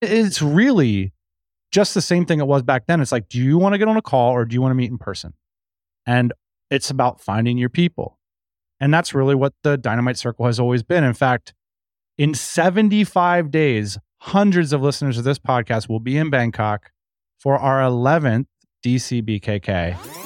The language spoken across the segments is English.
It's really just the same thing it was back then. It's like, do you want to get on a call or do you want to meet in person? And it's about finding your people. And that's really what the Dynamite Circle has always been. In fact, in 75 days, hundreds of listeners of this podcast will be in Bangkok for our 11th DCBKK.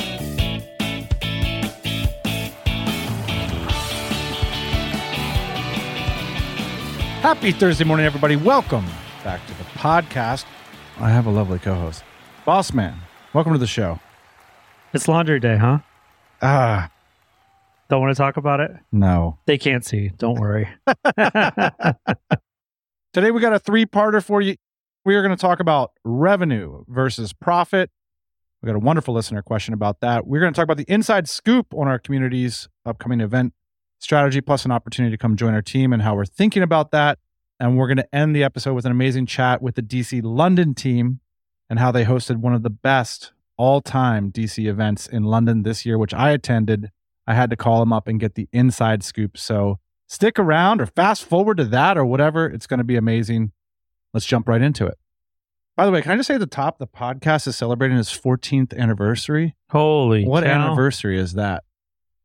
Happy Thursday morning, everybody. Welcome back to the podcast. I have a lovely co host, Boss Man. Welcome to the show. It's laundry day, huh? Ah, Don't want to talk about it? no. They can't see. Don't worry. Today, we got a three parter for you. We are going to talk about revenue versus profit. We got a wonderful listener question about that. We're going to talk about the inside scoop on our community's upcoming event strategy, plus an opportunity to come join our team and how we're thinking about that. And we're going to end the episode with an amazing chat with the DC London team and how they hosted one of the best all time DC events in London this year, which I attended. I had to call them up and get the inside scoop. So stick around or fast forward to that or whatever. It's going to be amazing. Let's jump right into it. By the way, can I just say at the top, the podcast is celebrating its 14th anniversary. Holy What cow. anniversary is that?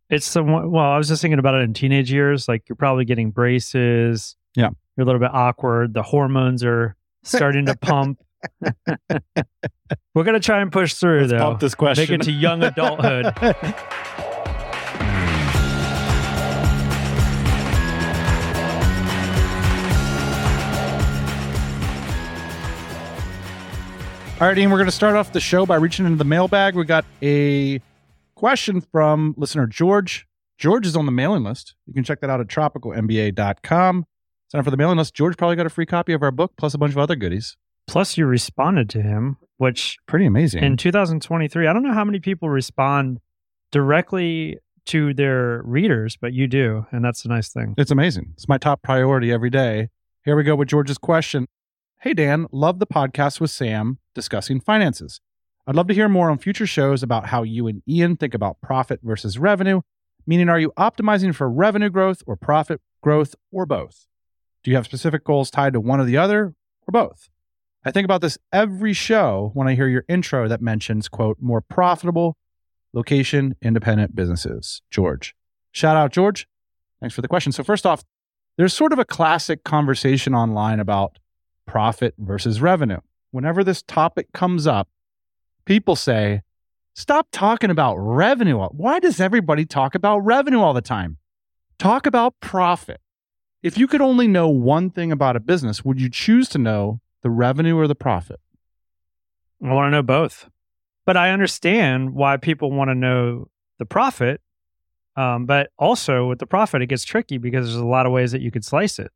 It's some well, I was just thinking about it in teenage years. Like you're probably getting braces. Yeah. You're a little bit awkward. The hormones are starting to pump. We're gonna try and push through Let's though. pump this question. Make it to young adulthood. All right, Ian, we're going to start off the show by reaching into the mailbag. We got a question from listener George. George is on the mailing list. You can check that out at tropicalmba.com. Sign up for the mailing list. George probably got a free copy of our book, plus a bunch of other goodies. Plus, you responded to him, which Pretty amazing. in 2023, I don't know how many people respond directly to their readers, but you do, and that's a nice thing. It's amazing. It's my top priority every day. Here we go with George's question. Hey, Dan, love the podcast with Sam discussing finances. I'd love to hear more on future shows about how you and Ian think about profit versus revenue. Meaning, are you optimizing for revenue growth or profit growth or both? Do you have specific goals tied to one or the other or both? I think about this every show when I hear your intro that mentions, quote, more profitable location independent businesses. George. Shout out, George. Thanks for the question. So, first off, there's sort of a classic conversation online about profit versus revenue. Whenever this topic comes up, people say, Stop talking about revenue. Why does everybody talk about revenue all the time? Talk about profit. If you could only know one thing about a business, would you choose to know the revenue or the profit? I want to know both. But I understand why people want to know the profit. Um, but also with the profit, it gets tricky because there's a lot of ways that you could slice it.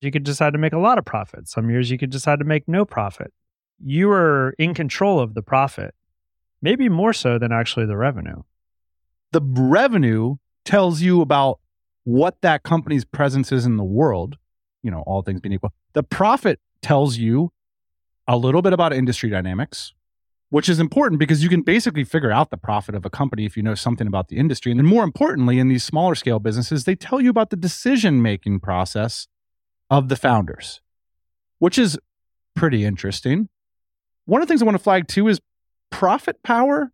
You could decide to make a lot of profit. Some years you could decide to make no profit. You are in control of the profit, maybe more so than actually the revenue. the revenue tells you about what that company's presence is in the world, you know, all things being equal. The profit tells you a little bit about industry dynamics, which is important because you can basically figure out the profit of a company if you know something about the industry. And then more importantly, in these smaller scale businesses, they tell you about the decision making process of the founders, which is pretty interesting. One of the things I want to flag too is profit power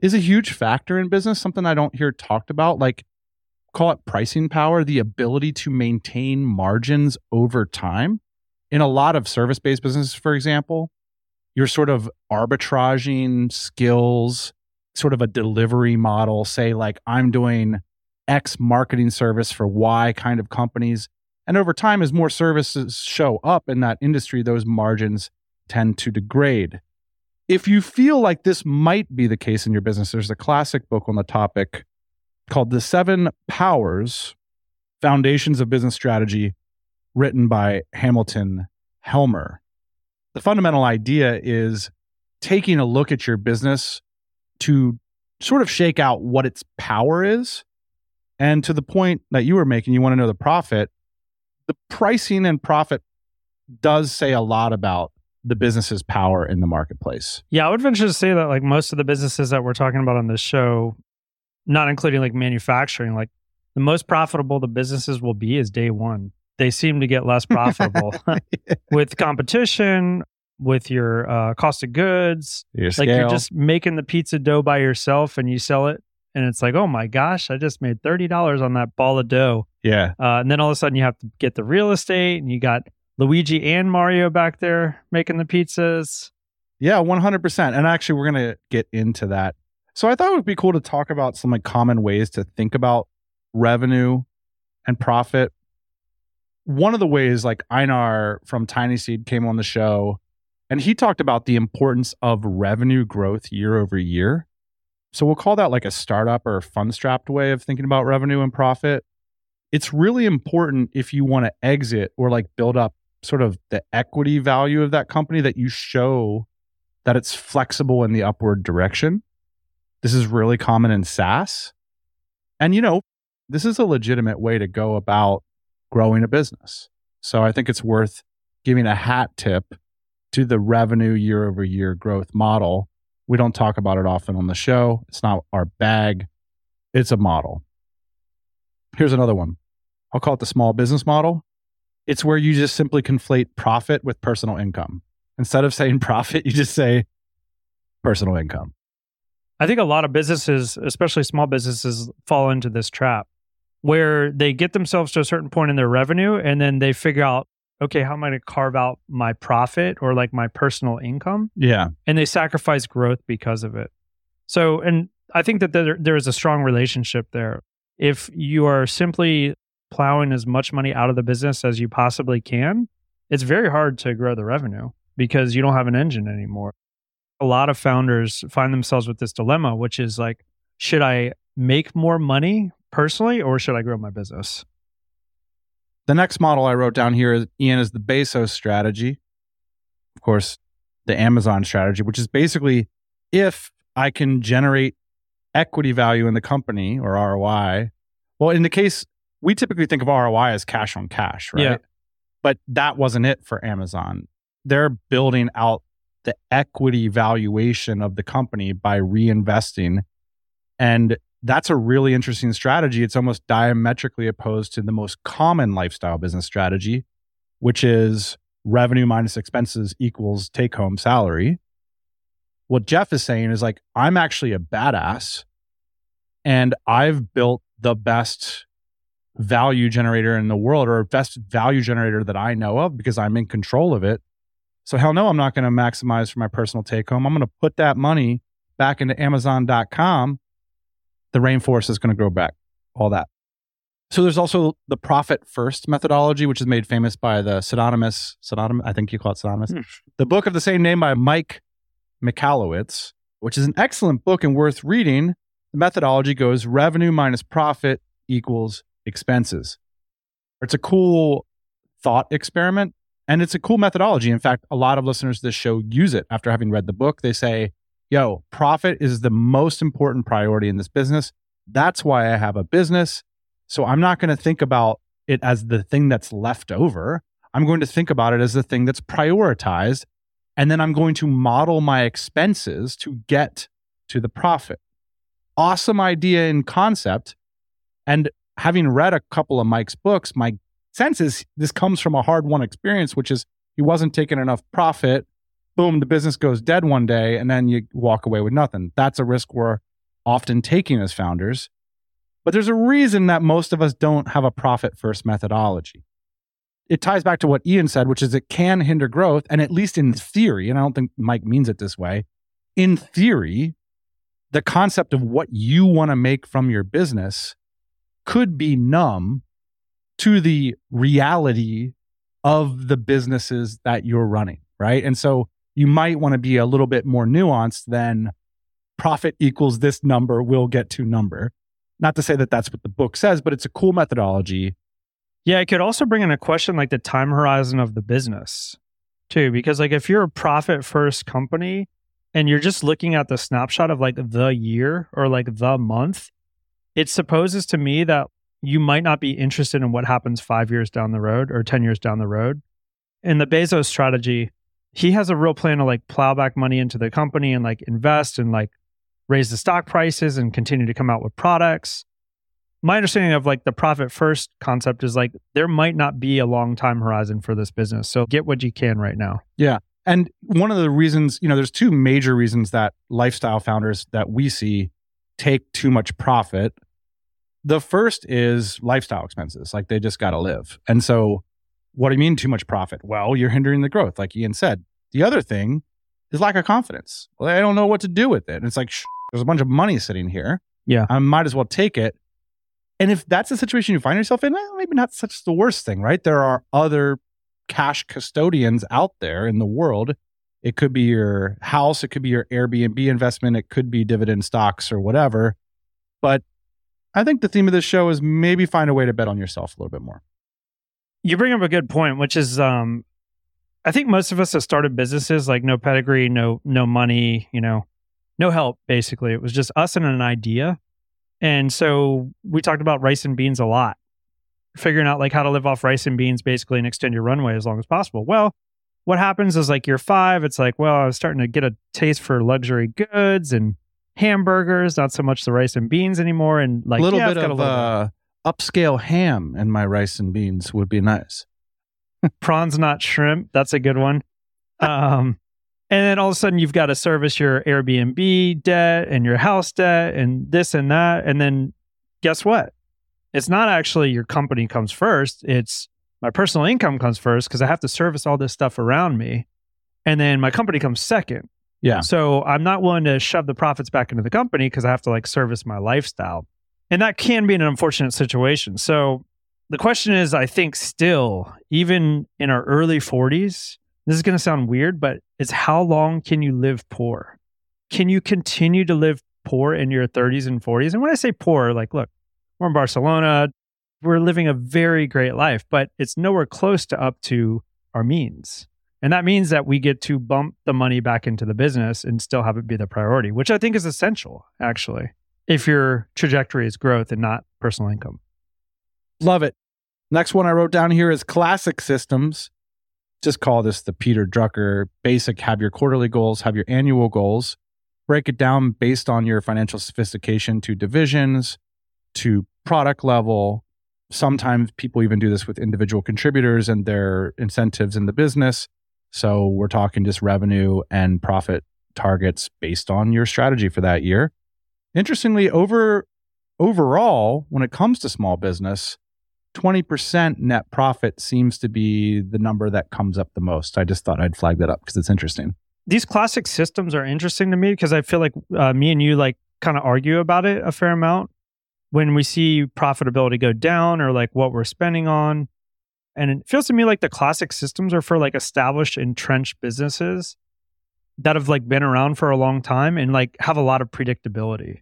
is a huge factor in business, something I don't hear talked about. Like, call it pricing power, the ability to maintain margins over time. In a lot of service based businesses, for example, you're sort of arbitraging skills, sort of a delivery model. Say, like, I'm doing X marketing service for Y kind of companies. And over time, as more services show up in that industry, those margins tend to degrade if you feel like this might be the case in your business, there's a classic book on the topic called The Seven Powers Foundations of Business Strategy, written by Hamilton Helmer. The fundamental idea is taking a look at your business to sort of shake out what its power is. And to the point that you were making, you want to know the profit. The pricing and profit does say a lot about the business's power in the marketplace. Yeah, I would venture to say that like most of the businesses that we're talking about on this show, not including like manufacturing, like the most profitable the businesses will be is day one. They seem to get less profitable with competition, with your uh, cost of goods. Your Like you're just making the pizza dough by yourself and you sell it. And it's like, oh my gosh, I just made $30 on that ball of dough. yeah. Uh, and then all of a sudden you have to get the real estate and you got Luigi and Mario back there making the pizzas. Yeah, 100%. And actually, we're going to get into that. So I thought it would be cool to talk about some like common ways to think about revenue and profit. One of the ways, like Einar from TinySeed came on the show and he talked about the importance of revenue growth year over year. So we'll call that like a startup or fundstrapped way of thinking about revenue and profit. It's really important if you want to exit or like build up sort of the equity value of that company that you show that it's flexible in the upward direction. This is really common in SaaS. And, you know, this is a legitimate way to go about growing a business. So I think it's worth giving a hat tip to the revenue year over year growth model. We don't talk about it often on the show. It's not our bag, it's a model. Here's another one. I'll call it the small business model. It's where you just simply conflate profit with personal income. Instead of saying profit, you just say personal income. I think a lot of businesses, especially small businesses, fall into this trap where they get themselves to a certain point in their revenue and then they figure out, okay, how am I going to carve out my profit or like my personal income? Yeah. And they sacrifice growth because of it. So, and I think that there, there is a strong relationship there. If you are simply plowing as much money out of the business as you possibly can, it's very hard to grow the revenue because you don't have an engine anymore. A lot of founders find themselves with this dilemma, which is like, should I make more money personally or should I grow my business? The next model I wrote down here is Ian is the Bezos strategy. Of course, the Amazon strategy, which is basically if I can generate equity value in the company or ROI. Well, in the case, we typically think of ROI as cash on cash, right? Yeah. But that wasn't it for Amazon. They're building out the equity valuation of the company by reinvesting. And that's a really interesting strategy. It's almost diametrically opposed to the most common lifestyle business strategy, which is revenue minus expenses equals take home salary. What Jeff is saying is like, I'm actually a badass and I've built the best value generator in the world or best value generator that I know of because I'm in control of it. So, hell no, I'm not going to maximize for my personal take home. I'm going to put that money back into Amazon.com the rainforest is going to grow back, all that. So there's also the profit first methodology, which is made famous by the pseudonymous, pseudonymous, I think you call it pseudonymous, Hmm. the book of the same name by Mike Michalowicz, which is an excellent book and worth reading. The methodology goes revenue minus profit equals expenses. It's a cool thought experiment and it's a cool methodology. In fact, a lot of listeners to this show use it after having read the book. They say, yo, profit is the most important priority in this business. That's why I have a business. So I'm not going to think about it as the thing that's left over. I'm going to think about it as the thing that's prioritized. And then I'm going to model my expenses to get to the profit. Awesome idea in concept. And having read a couple of Mike's books, my sense is this comes from a hard won experience, which is he wasn't taking enough profit boom, the business goes dead one day and then you walk away with nothing. That's a risk we're often taking as founders. But there's a reason that most of us don't have a profit first methodology. It ties back to what Ian said, which is it can hinder growth. And at least in theory, and I don't think Mike means it this way, in theory, the concept of what you want to make from your business could be numb to the reality of the businesses that you're running, right? And so you might want to be a little bit more nuanced than profit equals this number, we'll get to number. Not to say that that's what the book says, but it's a cool methodology. Yeah, it could also bring in a question like the time horizon of the business too, because like if you're a profit first company and you're just looking at the snapshot of like the year or like the month, it supposes to me that you might not be interested in what happens five years down the road or 10 years down the road. In the Bezos strategy, he has a real plan to like plow back money into the company and like invest and like raise the stock prices and continue to come out with products. My understanding of like the profit first concept is like there might not be a long time horizon for this business. So get what you can right now. Yeah. And one of the reasons, you know, there's two major reasons that lifestyle founders that we see take too much profit. The first is lifestyle expenses, like they just got to live. And so, what do you mean too much profit? Well, you're hindering the growth, like Ian said. The other thing is lack of confidence. Well, I don't know what to do with it. And it's like, Shh, there's a bunch of money sitting here. Yeah. I might as well take it. And if that's the situation you find yourself in, well, maybe not such the worst thing, right? There are other cash custodians out there in the world. It could be your house, it could be your Airbnb investment, it could be dividend stocks or whatever. But I think the theme of this show is maybe find a way to bet on yourself a little bit more. You bring up a good point, which is um I think most of us have started businesses like no pedigree, no no money, you know, no help basically. It was just us and an idea. And so we talked about rice and beans a lot figuring out like how to live off rice and beans basically and extend your runway as long as possible. Well, what happens is like year five, it's like, well, I was starting to get a taste for luxury goods and hamburgers, not so much the rice and beans anymore. And like a little yeah, bit of a little uh, upscale ham in my rice and beans would be nice. prawns, not shrimp. That's a good one. Um, and then all of a sudden you've got to service your Airbnb debt and your house debt and this and that. And then guess what? It's not actually your company comes first. It's my personal income comes first because I have to service all this stuff around me. And then my company comes second. Yeah. So I'm not willing to shove the profits back into the company because I have to like service my lifestyle. And that can be an unfortunate situation. So the question is, I think still, even in our early 40s, this is going to sound weird, but it's how long can you live poor? Can you continue to live poor in your 30s and 40s? And when I say poor, like, look, we're in Barcelona. We're living a very great life, but it's nowhere close to up to our means. And that means that we get to bump the money back into the business and still have it be the priority, which I think is essential, actually, if your trajectory is growth and not personal income. Love it. Next one I wrote down here is classic systems. Just call this the Peter Drucker basic have your quarterly goals, have your annual goals, break it down based on your financial sophistication to divisions, to product level. Sometimes people even do this with individual contributors and their incentives in the business. So we're talking just revenue and profit targets based on your strategy for that year. Interestingly, over overall, when it comes to small business, 20% net profit seems to be the number that comes up the most. I just thought I'd flag that up because it's interesting. These classic systems are interesting to me because I feel like uh, me and you like kind of argue about it a fair amount when we see profitability go down or like what we're spending on. And it feels to me like the classic systems are for like established, entrenched businesses that have like been around for a long time and like have a lot of predictability.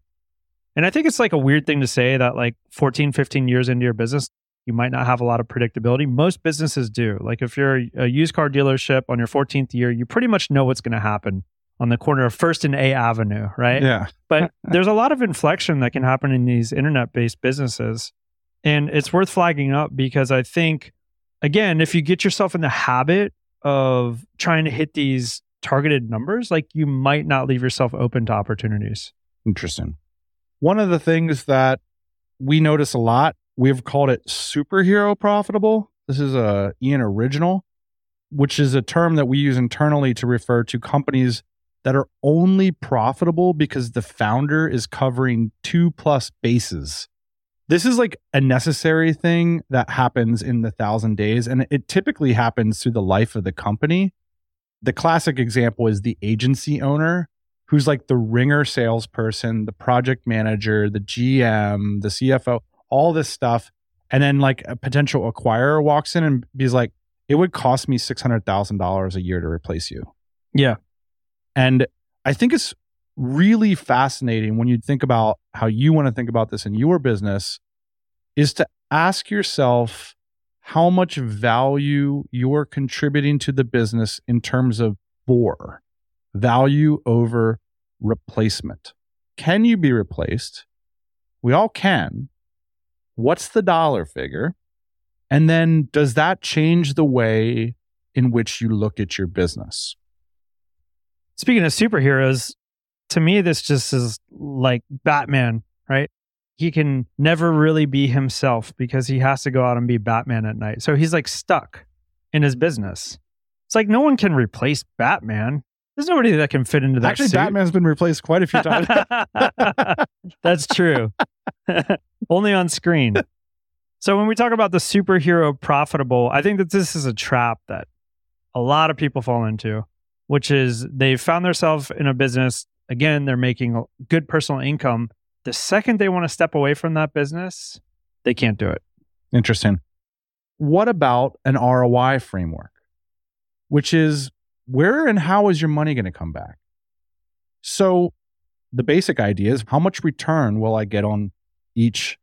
And I think it's like a weird thing to say that like 14, 15 years into your business, you might not have a lot of predictability. Most businesses do. Like if you're a used car dealership on your 14th year, you pretty much know what's going to happen on the corner of First and A Avenue, right? Yeah. But there's a lot of inflection that can happen in these internet based businesses. And it's worth flagging up because I think, again, if you get yourself in the habit of trying to hit these targeted numbers, like you might not leave yourself open to opportunities. Interesting. One of the things that we notice a lot, we've called it superhero profitable. This is a Ian original, which is a term that we use internally to refer to companies that are only profitable because the founder is covering two plus bases. This is like a necessary thing that happens in the thousand days, and it typically happens through the life of the company. The classic example is the agency owner who's like the ringer salesperson, the project manager, the GM, the CFO, all this stuff. And then like a potential acquirer walks in and he's like, it would cost me $600,000 a year to replace you. Yeah. And I think it's really fascinating when you think about how you want to think about this in your business is to ask yourself how much value you're contributing to the business in terms of bore. value over replacement. Can you be replaced? We all can. What's the dollar figure? And then does that change the way in which you look at your business? Speaking of superheroes, to me, this just is like Batman, right? He can never really be himself because he has to go out and be Batman at night. So he's like stuck in his business. It's like no one can replace Batman. There's nobody that can fit into that. Actually, suit. Batman's been replaced quite a few times. That's true. Only on screen. So when we talk about the superhero profitable, I think that this is a trap that a lot of people fall into, which is they've found themselves in a business. Again, they're making good personal income. The second they want to step away from that business, they can't do it. Interesting. What about an ROI framework, which is where and how is your money going to come back? So, the basic idea is how much return will I get on each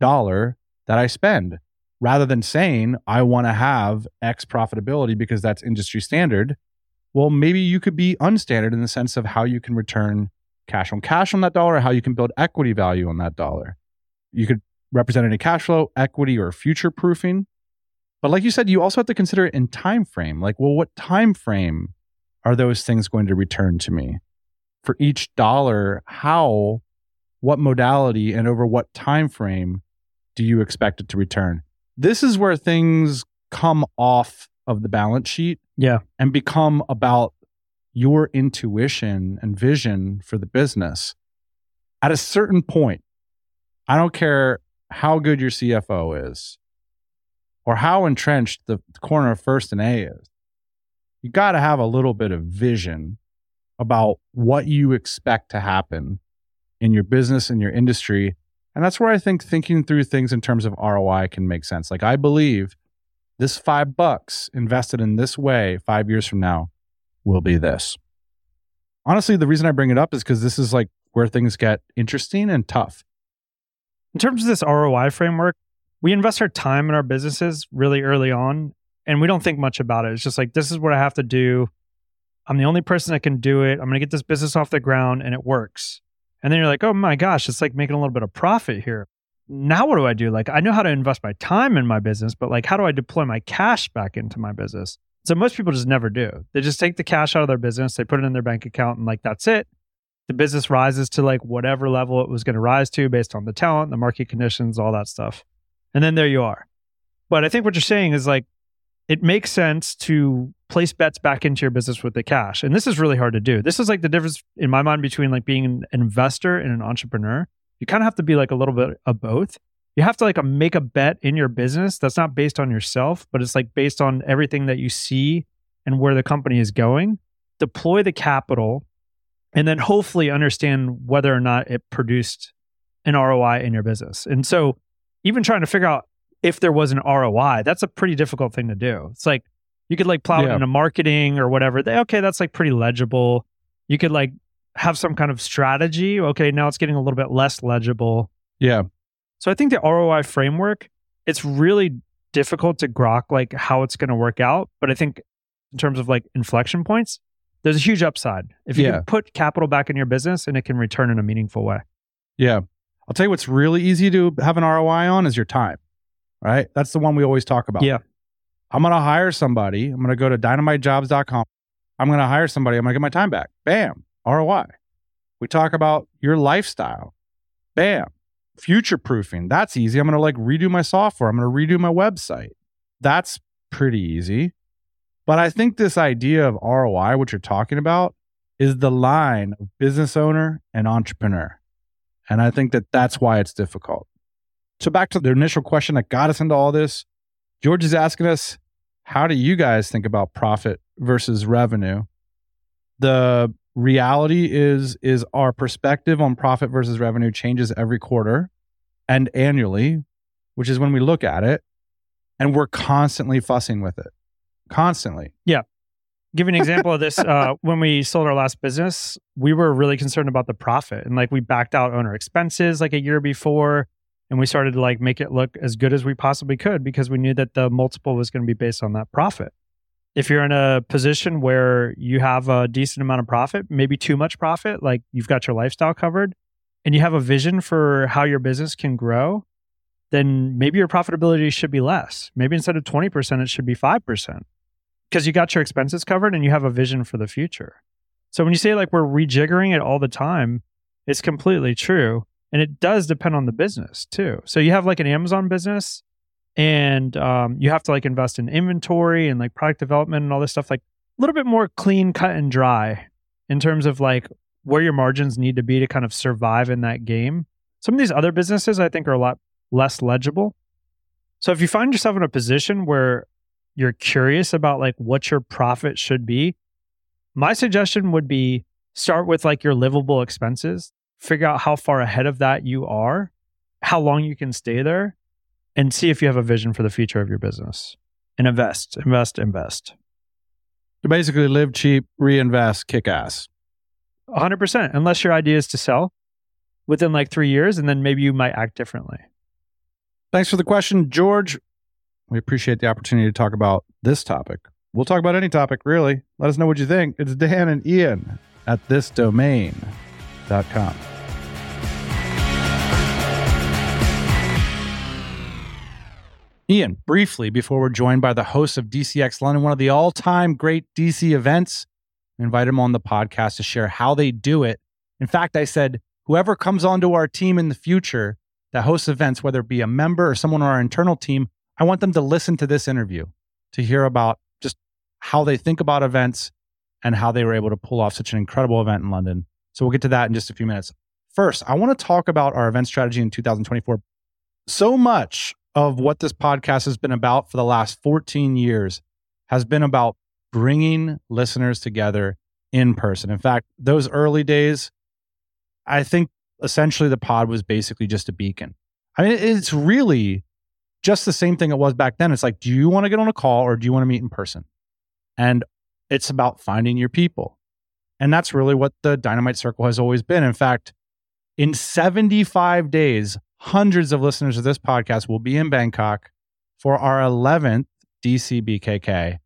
dollar that I spend? Rather than saying, I want to have X profitability because that's industry standard, well, maybe you could be unstandard in the sense of how you can return cash on cash on that dollar, how you can build equity value on that dollar. You could represent any cash flow, equity, or future proofing. But like you said, you also have to consider it in time frame. Like, well, what time frame are those things going to return to me? For each dollar, how, what modality, and over what time frame do you expect it to return? This is where things come off of the balance sheet Yeah. and become about your intuition and vision for the business. At a certain point, I don't care how good your CFO is or how entrenched the corner of first and A is. You got to have a little bit of vision about what you expect to happen in your business and your industry. And that's where I think thinking through things in terms of ROI can make sense. Like, I believe this five bucks invested in this way five years from now will be this. Honestly, the reason I bring it up is because this is like where things get interesting and tough. In terms of this ROI framework, we invest our time in our businesses really early on and we don't think much about it. It's just like, this is what I have to do. I'm the only person that can do it. I'm going to get this business off the ground and it works. And then you're like, oh my gosh, it's like making a little bit of profit here. Now, what do I do? Like, I know how to invest my time in my business, but like, how do I deploy my cash back into my business? So, most people just never do. They just take the cash out of their business, they put it in their bank account, and like, that's it. The business rises to like whatever level it was going to rise to based on the talent, the market conditions, all that stuff. And then there you are. But I think what you're saying is like, it makes sense to place bets back into your business with the cash. And this is really hard to do. This is like the difference in my mind between like being an investor and an entrepreneur. You kind of have to be like a little bit of both. You have to like a, make a bet in your business that's not based on yourself, but it's like based on everything that you see and where the company is going. Deploy the capital and then hopefully understand whether or not it produced an ROI in your business. And so even trying to figure out if there was an ROI, that's a pretty difficult thing to do. It's like you could like plow it into marketing or whatever. They, okay, that's like pretty legible. You could like have some kind of strategy. Okay, now it's getting a little bit less legible. Yeah. So I think the ROI framework, it's really difficult to grok like how it's going to work out. But I think in terms of like inflection points, there's a huge upside if you Yeah. can put capital back in your business and it can return in a meaningful way. Yeah. I'll tell you what's really easy to have an ROI on is your time, right? That's the one we always talk about. Yeah. I'm going to hire somebody. I'm going to go to dynamitejobs.com. I'm going to hire somebody. I'm going to get my time back. Bam. ROI. We talk about your lifestyle. Bam. Future proofing. That's easy. I'm going to like redo my software. I'm going to redo my website. That's pretty easy. But I think this idea of ROI, what you're talking about, is the line of business owner and entrepreneur. And I think that that's why it's difficult. So, back to the initial question that got us into all this, George is asking us, how do you guys think about profit versus revenue? The reality is is our perspective on profit versus revenue changes every quarter and annually, which is when we look at it, and we're constantly fussing with it. Constantly. Yeah. Give an example of this uh, when we sold our last business we were really concerned about the profit and like we backed out owner expenses like a year before and we started to like make it look as good as we possibly could because we knew that the multiple was going to be based on that profit if you're in a position where you have a decent amount of profit, maybe too much profit, like you've got your lifestyle covered, and you have a vision for how your business can grow, then maybe your profitability should be less. Maybe instead of 20%, it should be 5% because you got your expenses covered and you have a vision for the future. So when you say like we're rejiggering it all the time, it's completely true. And it does depend on the business too. So you have like an Amazon business and um, you have to like invest in inventory and like product development and all this stuff, like a little bit more clean cut and dry in terms of like where your margins need to be to kind of survive in that game. Some of these other businesses I think are a lot less legible. So if you find yourself in a position where you're curious about like what your profit should be, my suggestion would be start with like your livable expenses, figure out how far ahead of that you are, how long you can stay there, and see if you have a vision for the future of your business. And invest, invest, invest. To basically live cheap, reinvest, kick ass. 100%, unless your idea is to sell within like three years, and then maybe you might act differently. Thanks for the question, George. We appreciate the opportunity to talk about this topic. We'll talk about any topic, really. Let us know what you think. It's Dan and Ian at thisdomain.com. Ian, briefly, before we're joined by the host of DCX London, one of the all time great DC events, we invite them on the podcast to share how they do it. In fact, I said, whoever comes onto our team in the future that hosts events, whether it be a member or someone on our internal team, I want them to listen to this interview to hear about just how they think about events and how they were able to pull off such an incredible event in London. So we'll get to that in just a few minutes. First, I want to talk about our event strategy in 2024. So much of what this podcast has been about for the last 14 years has been about bringing listeners together in person. In fact, those early days, I think essentially the pod was basically just a beacon. I mean, it's really just the same thing it was back then. It's like, do you want to get on a call or do you want to meet in person? And it's about finding your people. And that's really what the Dynamite Circle has always been. In fact, in 75 days, hundreds of listeners of this podcast will be in Bangkok for our 11th DC BKK.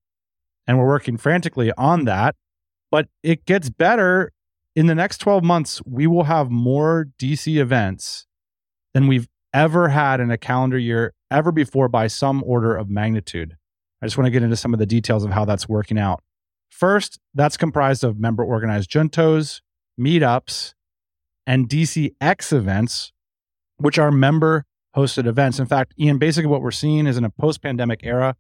And we're working frantically on that. But it gets better. In the next 12 months, we will have more DC events than we've ever had in a calendar year ever before by some order of magnitude. I just want to get into some of the details of how that's working out. First, that's comprised of member organized juntos, meetups, and DCX events, which are member hosted events. In fact, Ian, basically what we're seeing is in a post pandemic era,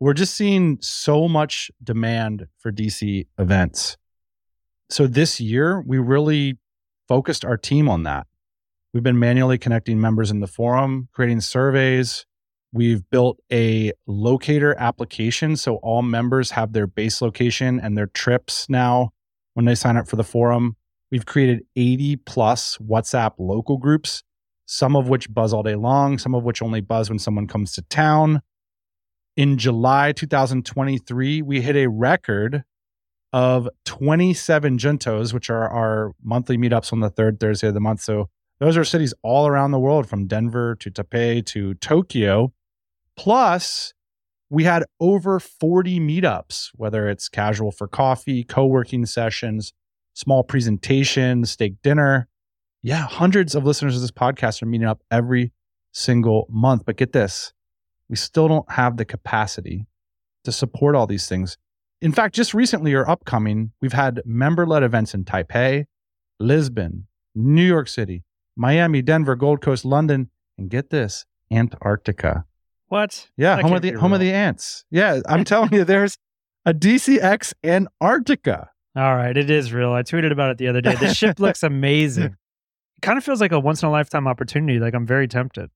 we're just seeing so much demand for DC events. So this year, we really focused our team on that. We've been manually connecting members in the forum, creating surveys. We've built a locator application so all members have their base location and their trips now when they sign up for the forum. We've created 80 plus WhatsApp local groups some of which buzz all day long, some of which only buzz when someone comes to town. In July 2023, we hit a record of 27 juntos, which are our monthly meetups on the third Thursday of the month. So those are cities all around the world from Denver to Taipei to Tokyo. Plus, we had over 40 meetups, whether it's casual for coffee, co working sessions, small presentations, steak dinner yeah, hundreds of listeners of this podcast are meeting up every single month. But get this, we still don't have the capacity to support all these things. In fact, just recently or upcoming, we've had member led events in Taipei, Lisbon, New York City, Miami, Denver, Gold Coast, London, and get this, Antarctica. What? Yeah, That home of the home of the ants. Yeah, I'm telling you, there's a DCX Antarctica. All right, it is real. I tweeted about it the other day. The ship looks amazing. Kind of feels like a once in a lifetime opportunity. Like I'm very tempted.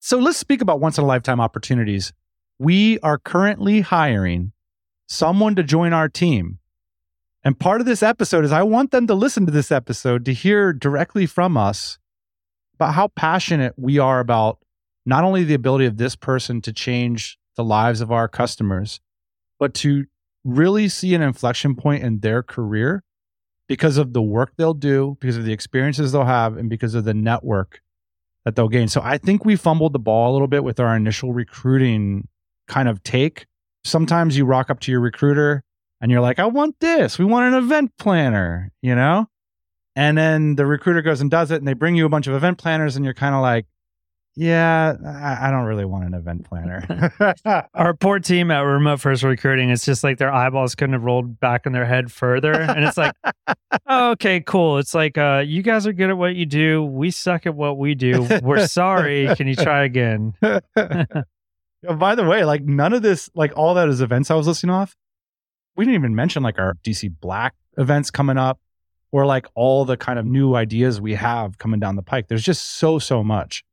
So let's speak about once in a lifetime opportunities. We are currently hiring someone to join our team. And part of this episode is I want them to listen to this episode to hear directly from us about how passionate we are about not only the ability of this person to change the lives of our customers, but to really see an inflection point in their career because of the work they'll do, because of the experiences they'll have, and because of the network that they'll gain. So I think we fumbled the ball a little bit with our initial recruiting kind of take. sometimes you rock up to your recruiter and you're like, I want this. We want an event planner, you know? And then the recruiter goes and does it, and they bring you a bunch of event planners, and you're kind of like, yeah, I, I, don't really want an event planner. Our poor team at Remote First Recruiting, it's just like their eyeballs couldn't have rolled back in their head further. And it's like, oh, okay, cool. It's like, uh, you guys are good at what you do. We suck at what we do. We're sorry. Can you try again? By the way, like none of this, like all that is events I was listening off. We didn't even mention like our DC Black events coming up or like all the kind of new ideas we have coming down the pike. There's just so, so much.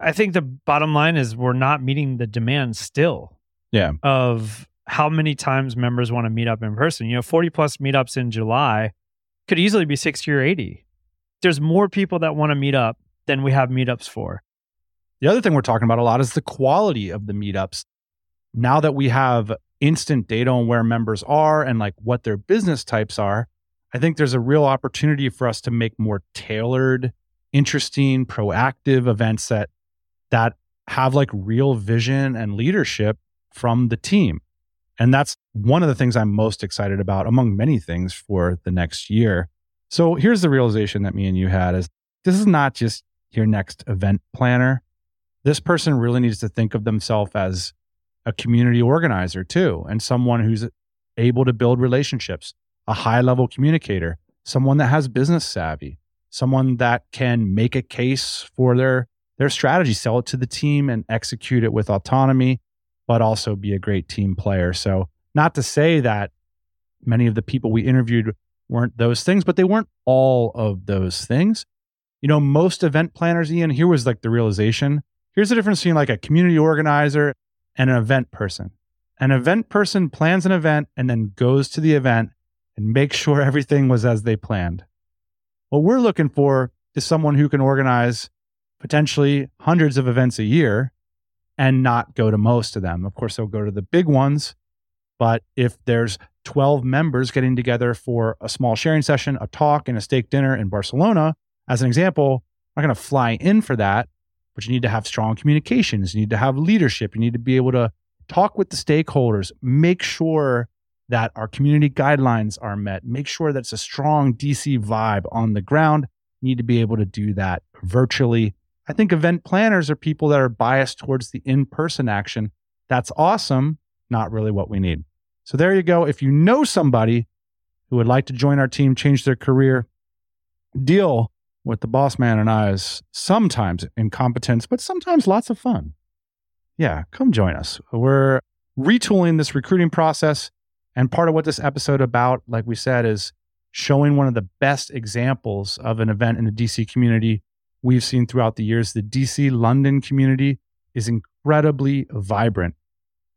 I think the bottom line is we're not meeting the demand still. Yeah. Of how many times members want to meet up in person. You know, 40 plus meetups in July could easily be 60 or 80. There's more people that want to meet up than we have meetups for. The other thing we're talking about a lot is the quality of the meetups. Now that we have instant data on where members are and like what their business types are, I think there's a real opportunity for us to make more tailored, interesting, proactive events that that have like real vision and leadership from the team. And that's one of the things I'm most excited about among many things for the next year. So here's the realization that me and you had is this is not just your next event planner. This person really needs to think of themselves as a community organizer too, and someone who's able to build relationships, a high level communicator, someone that has business savvy, someone that can make a case for their their strategy, sell it to the team and execute it with autonomy, but also be a great team player. So, not to say that many of the people we interviewed weren't those things, but they weren't all of those things. You know, most event planners, Ian, here was like the realization. Here's the difference between like a community organizer and an event person. An event person plans an event and then goes to the event and makes sure everything was as they planned. What we're looking for is someone who can organize potentially hundreds of events a year and not go to most of them. Of course, they'll go to the big ones. But if there's 12 members getting together for a small sharing session, a talk, and a steak dinner in Barcelona, as an example, I'm not going to fly in for that, but you need to have strong communications. You need to have leadership. You need to be able to talk with the stakeholders, make sure that our community guidelines are met. Make sure that it's a strong DC vibe on the ground. You need to be able to do that virtually. I think event planners are people that are biased towards the in person action. That's awesome. Not really what we need. So there you go. If you know somebody who would like to join our team, change their career, deal with the boss man and I's sometimes incompetence, but sometimes lots of fun. Yeah, come join us. We're retooling this recruiting process and part of what this episode about, like we said, is showing one of the best examples of an event in the DC community we've seen throughout the years. The DC London community is incredibly vibrant.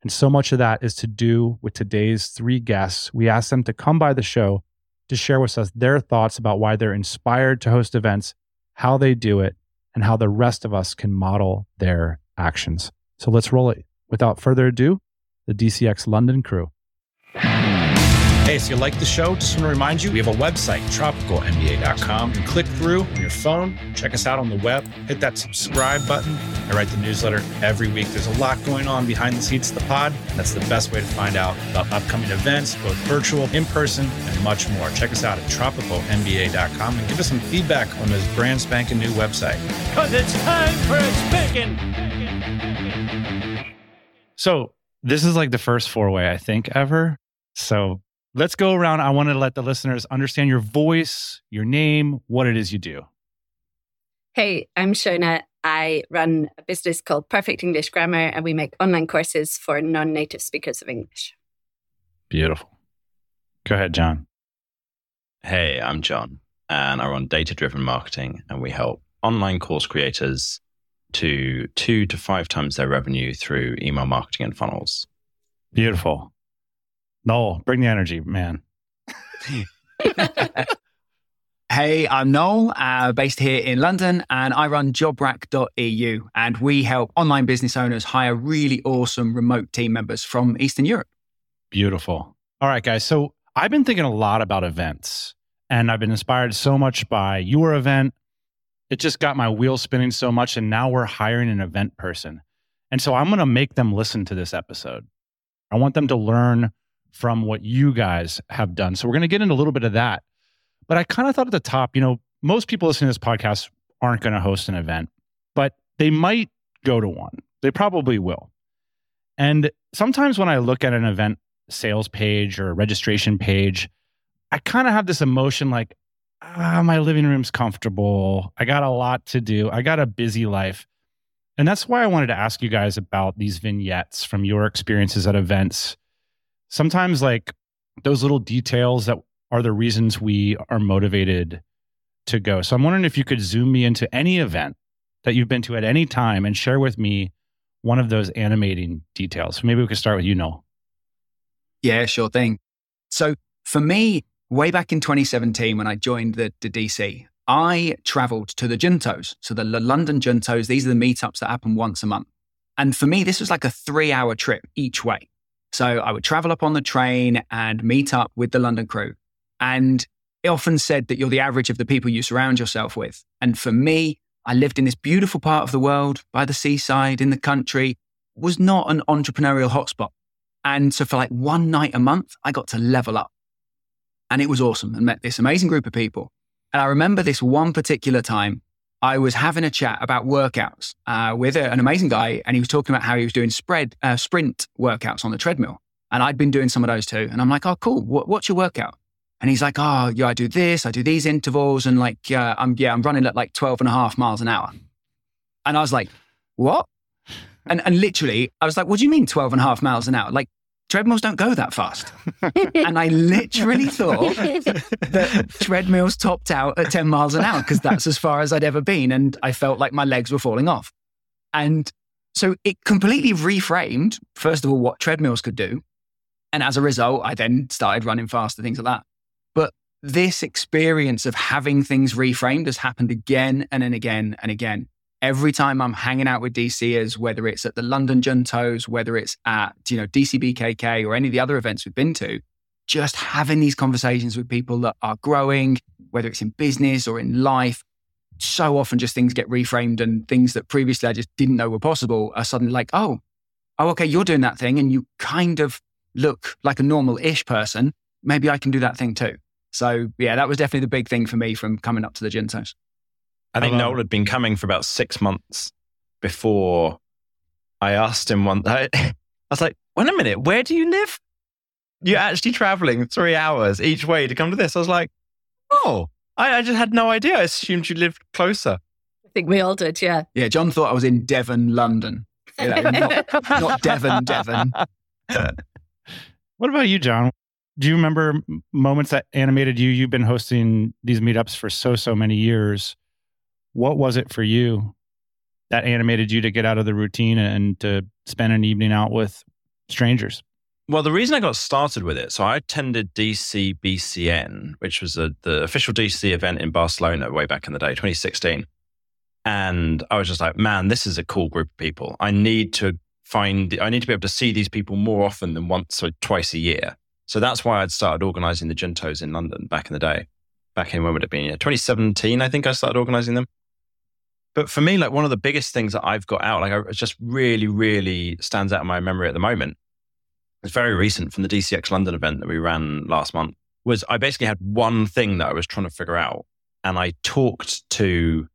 And so much of that is to do with today's three guests. We asked them to come by the show to share with us their thoughts about why they're inspired to host events, how they do it, and how the rest of us can model their actions. So let's roll it. Without further ado, the DCX London crew. Hey, if you like the show, just want to remind you we have a website, tropicalmba.com. You click through on your phone, check us out on the web, hit that subscribe button. I write the newsletter every week. There's a lot going on behind the scenes of the pod. And that's the best way to find out about upcoming events, both virtual, in person, and much more. Check us out at tropicalmba.com and give us some feedback on this brand spanking new website. Because it's time for a spanking. So, this is like the first four way, I think, ever. So, let's go around. I want to let the listeners understand your voice, your name, what it is you do. Hey, I'm Seonaid. I run a business called Perfect English Grammar, and we make online courses for non native speakers of English. Beautiful. Go ahead, John. Hey, I'm John, and I run data driven marketing, and we help online course creators to two to five times their revenue through email marketing and funnels. Beautiful. Noel, bring the energy, man. hey, I'm Noel, uh, based here in London, and I run jobrack.eu. And we help online business owners hire really awesome remote team members from Eastern Europe. Beautiful. All right, guys. So I've been thinking a lot about events, and I've been inspired so much by your event. It just got my wheels spinning so much, and now we're hiring an event person. And so I'm going to make them listen to this episode. I want them to learn from what you guys have done. So we're going to get into a little bit of that. But I kind of thought at the top, you know, most people listening to this podcast aren't going to host an event, but they might go to one. They probably will. And sometimes when I look at an event sales page or a registration page, I kind of have this emotion like, ah, my living room's comfortable. I got a lot to do. I got a busy life. And that's why I wanted to ask you guys about these vignettes from your experiences at events. Sometimes, like those little details that are the reasons we are motivated to go. So I'm wondering if you could zoom me into any event that you've been to at any time and share with me one of those animating details. Maybe we could start with you, Noel. Yeah, sure thing. So for me, way back in 2017, when I joined the, the DC, I traveled to the Juntos. So the London Juntos, these are the meetups that happen once a month. And for me, this was like a three hour trip each way. So I would travel up on the train and meet up with the London crew. And it often said that you're the average of the people you surround yourself with. And for me, I lived in this beautiful part of the world by the seaside in the country, was not an entrepreneurial hotspot. And so for like one night a month, I got to level up. And it was awesome and met this amazing group of people. And I remember this one particular time, I was having a chat about workouts uh, with a, an amazing guy, and he was talking about how he was doing spread uh, sprint workouts on the treadmill. And I'd been doing some of those too. And I'm like, oh, cool. What, what's your workout? And he's like, oh, yeah, I do this, I do these intervals. And like, uh, I'm, yeah, I'm running at like 12 and a half miles an hour. And I was like, what? And, and literally, I was like, what do you mean 12 and a half miles an hour? Like, treadmills don't go that fast. and I literally thought that treadmills topped out at 10 miles an hour because that's as far as I'd ever been. And I felt like my legs were falling off. And so it completely reframed, first of all, what treadmills could do. And as a result, I then started running faster, things like that. But this experience of having things reframed has happened again and, and again and again. Every time I'm hanging out with DCers, whether it's at the London Juntos, whether it's at, you know, DCBKK or any of the other events we've been to, just having these conversations with people that are growing, whether it's in business or in life, so often just things get reframed and things that previously I just didn't know were possible are suddenly like, oh, oh, okay, you're doing that thing and you kind of look like a normal ish person maybe I can do that thing too. So yeah, that was definitely the big thing for me from coming up to the Juntos. I think Noel had been coming for about six months before I asked him one. I, I was like, "Wait a minute, where do you live? You're actually traveling three hours each way to come to this." I was like, "Oh, I, I just had no idea. I assumed you lived closer." I think we all did, yeah. Yeah, John thought I was in Devon, London. You know, not, not Devon, Devon. what about you, John? do you remember moments that animated you? You've been hosting these meetups for so, so many years. What was it for you that animated you to get out of the routine and to spend an evening out with strangers? Well, the reason I got started with it, so I attended DCBCN, which was a, the official DC event in Barcelona way back in the day, 2016. And I was just like, man, this is a cool group of people. I need to find, I need to be able to see these people more often than once or twice a year. So that's why I'd started organizing the Juntos in London back in the day. Back in when would it been? Yeah, 2017, I think I started organizing them. But for me, like one of the biggest things that I've got out, like it just really, really stands out in my memory at the moment. It's very recent from the DCX London event that we ran last month. Was I basically had one thing that I was trying to figure out, and I talked to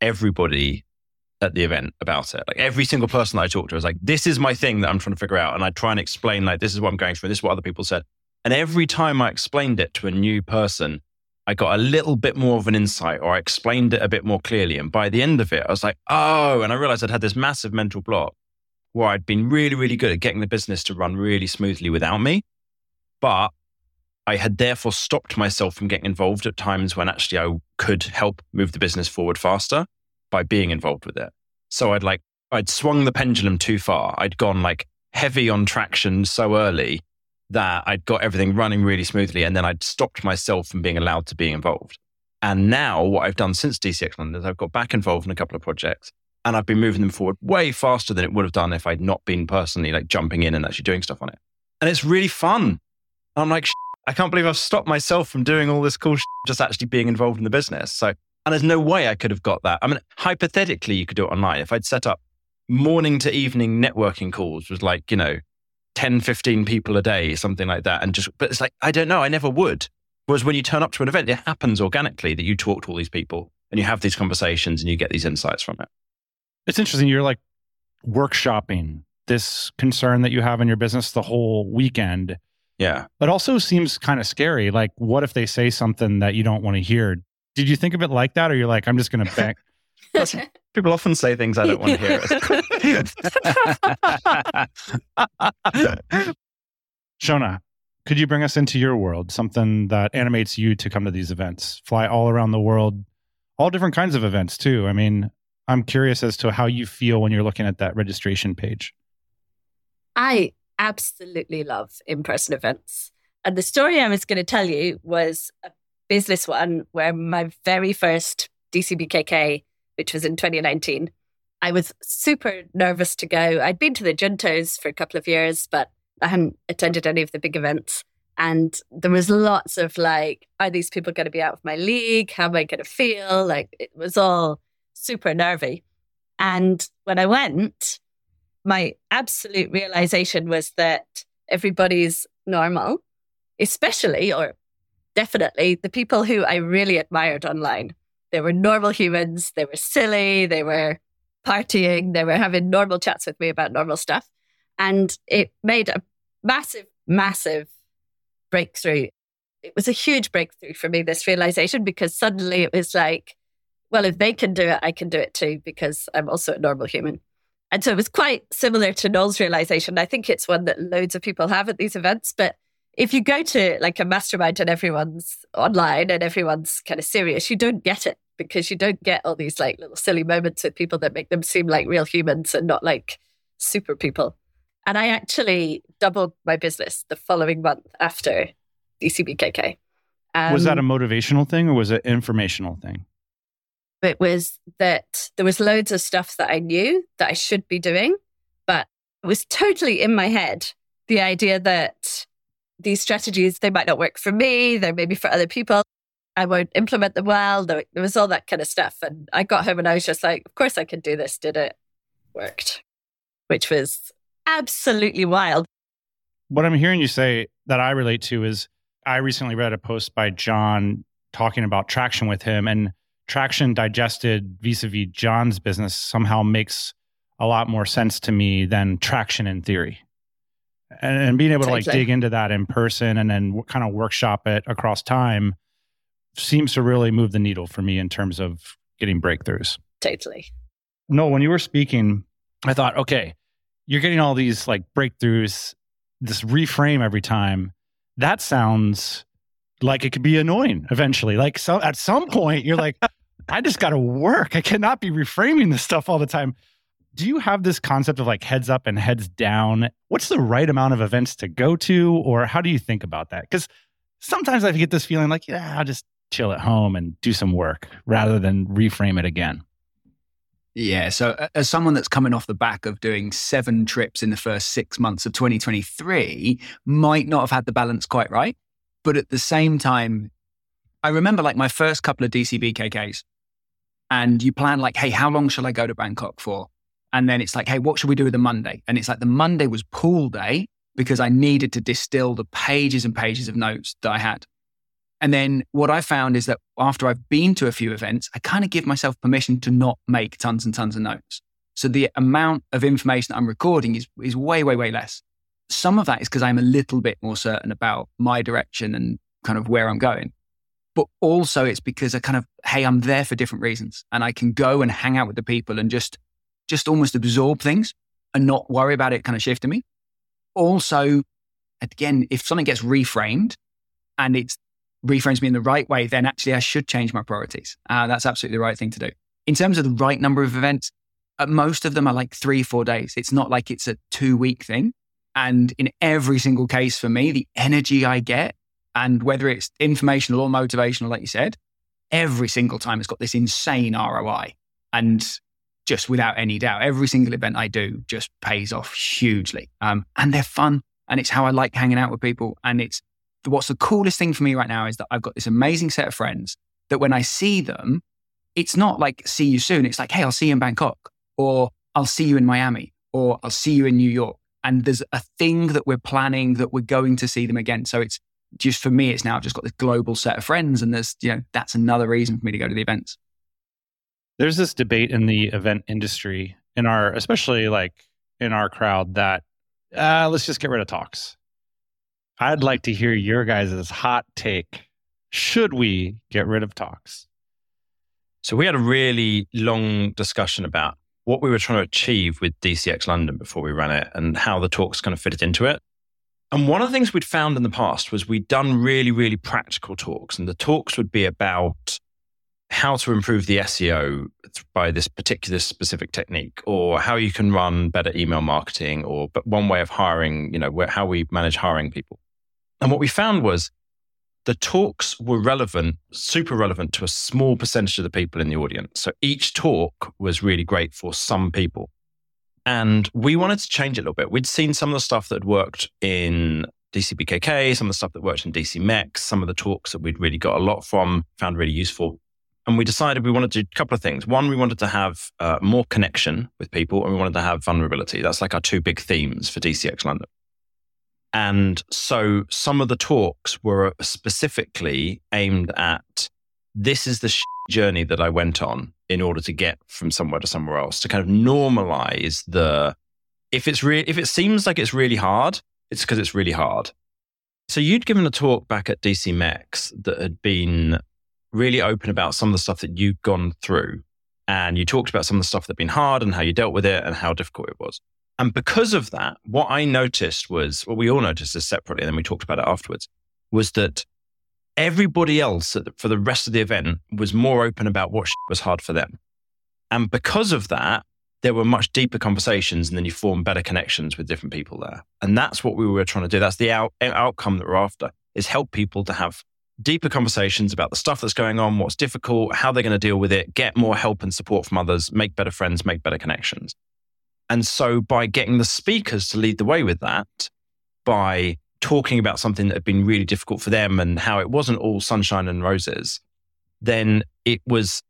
everybody at the event about it. Like every single person that I talked to was like, "This is my thing that I'm trying to figure out," and I try and explain like, "This is what I'm going through. This is what other people said." And every time I explained it to a new person, I got a little bit more of an insight or I explained it a bit more clearly. And by the end of it, I was like, oh, and I realized I'd had this massive mental block where I'd been really, really good at getting the business to run really smoothly without me. But I had therefore stopped myself from getting involved at times when actually I could help move the business forward faster by being involved with it. So I'd like, I'd swung the pendulum too far. I'd gone like heavy on traction so early that I'd got everything running really smoothly and then I'd stopped myself from being allowed to be involved. And now what I've done since DCX London is I've got back involved in a couple of projects and I've been moving them forward way faster than it would have done if I'd not been personally like jumping in and actually doing stuff on it. And it's really fun. I'm like, I can't believe I've stopped myself from doing all this cool just actually being involved in the business. So, and there's no way I could have got that. I mean, hypothetically, you could do it online. If I'd set up morning to evening networking calls was like, you know, 10, 15 people a day, something like that. And just, but it's like, I don't know, I never would. Whereas when you turn up to an event, it happens organically that you talk to all these people and you have these conversations and you get these insights from it. It's interesting. You're like workshopping this concern that you have in your business the whole weekend. Yeah. But also seems kind of scary. Like, what if they say something that you don't want to hear? Did you think of it like that? Or you're like, I'm just going to back. People often say things I don't want to hear. Seonaid, could you bring us into your world, something that animates you to come to these events, fly all around the world, all different kinds of events too? I mean, I'm curious as to how you feel when you're looking at that registration page. I absolutely love in person events. And the story I was going to tell you was a business one where my very first DCBKK, which was in 2019, I was super nervous to go. I'd been to the Juntos for a couple of years, but I hadn't attended any of the big events. And there was lots of like, are these people going to be out of my league? How am I going to feel? Like it was all super nervy. And when I went, my absolute realization was that everybody's normal, especially or definitely the people who I really admired online. They were normal humans, they were silly, they were partying, they were having normal chats with me about normal stuff. And it made a massive, massive breakthrough. It was a huge breakthrough for me, this realization, because suddenly it was like, well, if they can do it, I can do it too, because I'm also a normal human. And so it was quite similar to Noel's realization. I think it's one that loads of people have at these events. But if you go to like a mastermind and everyone's online and everyone's kind of serious, you don't get it because you don't get all these like little silly moments with people that make them seem like real humans and not like super people. And I actually doubled my business the following month after DCBKK. Um, was that a Um, motivational thing or was it informational thing? it was that there was loads of stuff that I knew that I should be doing, but it was totally in my head. The idea that these strategies, they might not work for me, they're maybe for other people. I won't implement them well. There was all that kind of stuff. And I got home and I was just like, of course I can do this. Did it? Worked, which was absolutely wild. What I'm hearing you say that I relate to is I recently read a post by John talking about traction with him and traction digested vis-a-vis John's business somehow makes a lot more sense to me than traction in theory. And, and being able to like Totally. dig into that in person and then kind of workshop it across time seems to really move the needle for me in terms of getting breakthroughs. Totally. No, when you were speaking, I thought, okay, you're getting all these like breakthroughs, this reframe every time. That sounds like it could be annoying eventually. Like so at some point you're like, I just gotta work. I cannot be reframing this stuff all the time. Do you have this concept of like heads up and heads down? What's the right amount of events to go to? Or how do you think about that? Because sometimes I get this feeling like, yeah, I'll just chill at home and do some work rather than reframe it again. Yeah. So, as someone that's coming off the back of doing seven trips in the first six months of 2023, might not have had the balance quite right. But at the same time, I remember like my first couple of DCBKKs, and you plan like, hey, how long shall I go to Bangkok for? And then it's like, hey, what should we do with the Monday? And it's like the Monday was pool day because I needed to distill the pages and pages of notes that I had. And then what I found is that after I've been to a few events, I kind of give myself permission to not make tons and tons of notes. So the amount of information that I'm recording is, is way, way, way less. Some of that is because I'm a little bit more certain about my direction and kind of where I'm going. But also it's because I kind of, hey, I'm there for different reasons and I can go and hang out with the people and just, just almost absorb things and not worry about it kind of shifting me. Also, again, if something gets reframed and it's reframes me in the right way, then actually I should change my priorities. Uh, that's absolutely the right thing to do. In terms of the right number of events, uh, most of them are like three, four days. It's not like it's a two week thing. And in every single case for me, the energy I get, and whether it's informational or motivational, like you said, every single time it's got this insane ROI. And just without any doubt, every single event I do just pays off hugely. Um, and they're fun. And it's how I like hanging out with people. And it's what's the coolest thing for me right now is that I've got this amazing set of friends that when I see them, it's not like see you soon. It's like, hey, I'll see you in Bangkok or I'll see you in Miami or I'll see you in New York. and there's a thing that we're planning that we're going to see them again. So it's just for me, it's now I've just got this global set of friends, and there's you know that's another reason for me to go to the events. There's this debate in the event industry, in our especially like in our crowd, that uh, let's just get rid of talks. I'd like to hear your guys' hot take. Should we get rid of talks? So we had a really long discussion about what we were trying to achieve with DCX London before we ran it and how the talks kind of fitted into it. And one of the things we'd found in the past was we'd done really, really practical talks, and the talks would be about how to improve the SEO by this particular specific technique, or how you can run better email marketing, or but one way of hiring, you know, where, how we manage hiring people. And what we found was the talks were relevant, super relevant to a small percentage of the people in the audience. So each talk was really great for some people. And we wanted to change it a little bit. We'd seen some of the stuff that worked in DCBKK, some of the stuff that worked in DC MEX, some of the talks that we'd really got a lot from, found really useful. And we decided we wanted to do a couple of things. One, we wanted to have uh, more connection with people, and we wanted to have vulnerability. That's like our two big themes for DCX London. And so some of the talks were specifically aimed at this is the journey that I went on in order to get from somewhere to somewhere else to kind of normalize the if it's re- if it seems like it's really hard, it's because it's really hard. So you'd given a talk back at DC MEX that had been really open about some of the stuff that you've gone through. And you talked about some of the stuff that had been hard and how you dealt with it and how difficult it was. And because of that, what I noticed was, what we all noticed this separately, and then we talked about it afterwards, was that everybody else for the rest of the event was more open about what was hard for them. And because of that, there were much deeper conversations and then you form better connections with different people there. And that's what we were trying to do. That's the out- outcome that we're after is help people to have deeper conversations about the stuff that's going on, what's difficult, how they're going to deal with it, get more help and support from others, make better friends, make better connections. And so by getting the speakers to lead the way with that, by talking about something that had been really difficult for them and how it wasn't all sunshine and roses, then it was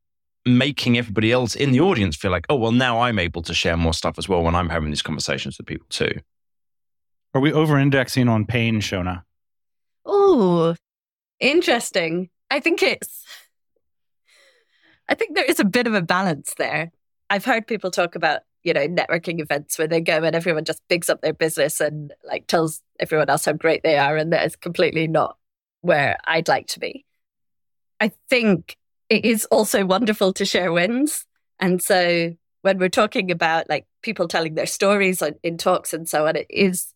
making everybody else in the audience feel like, oh, well, now I'm able to share more stuff as well when I'm having these conversations with people too. Are we over indexing on pain, Seonaid? Oh, interesting. I think it's, I think there is a bit of a balance there. I've heard people talk about you know, networking events where they go and everyone just bigs up their business and like tells everyone else how great they are. And that is completely not where I'd like to be. I think it is also wonderful to share wins. And so when we're talking about like people telling their stories in talks and so on, it is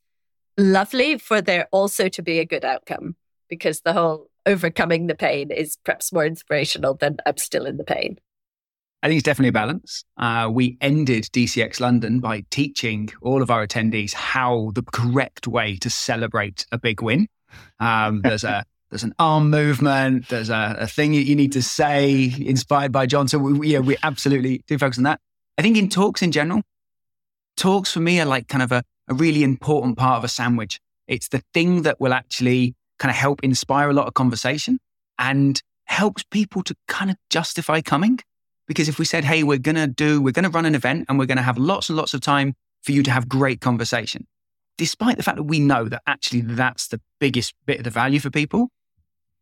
lovely for there also to be a good outcome because the whole overcoming the pain is perhaps more inspirational than I'm still in the pain. I think it's definitely a balance. Uh, we ended DCX London by teaching all of our attendees how the correct way to celebrate a big win. Um, there's a there's an arm movement. There's a, a thing you need to say inspired by John. So we, yeah, we absolutely do focus on that. I think in talks in general, talks for me are like kind of a, a really important part of a sandwich. It's the thing that will actually kind of help inspire a lot of conversation and helps people to kind of justify coming. Because if we said, hey, we're going to do, we're going to run an event and we're going to have lots and lots of time for you to have great conversation, despite the fact that we know that actually that's the biggest bit of the value for people,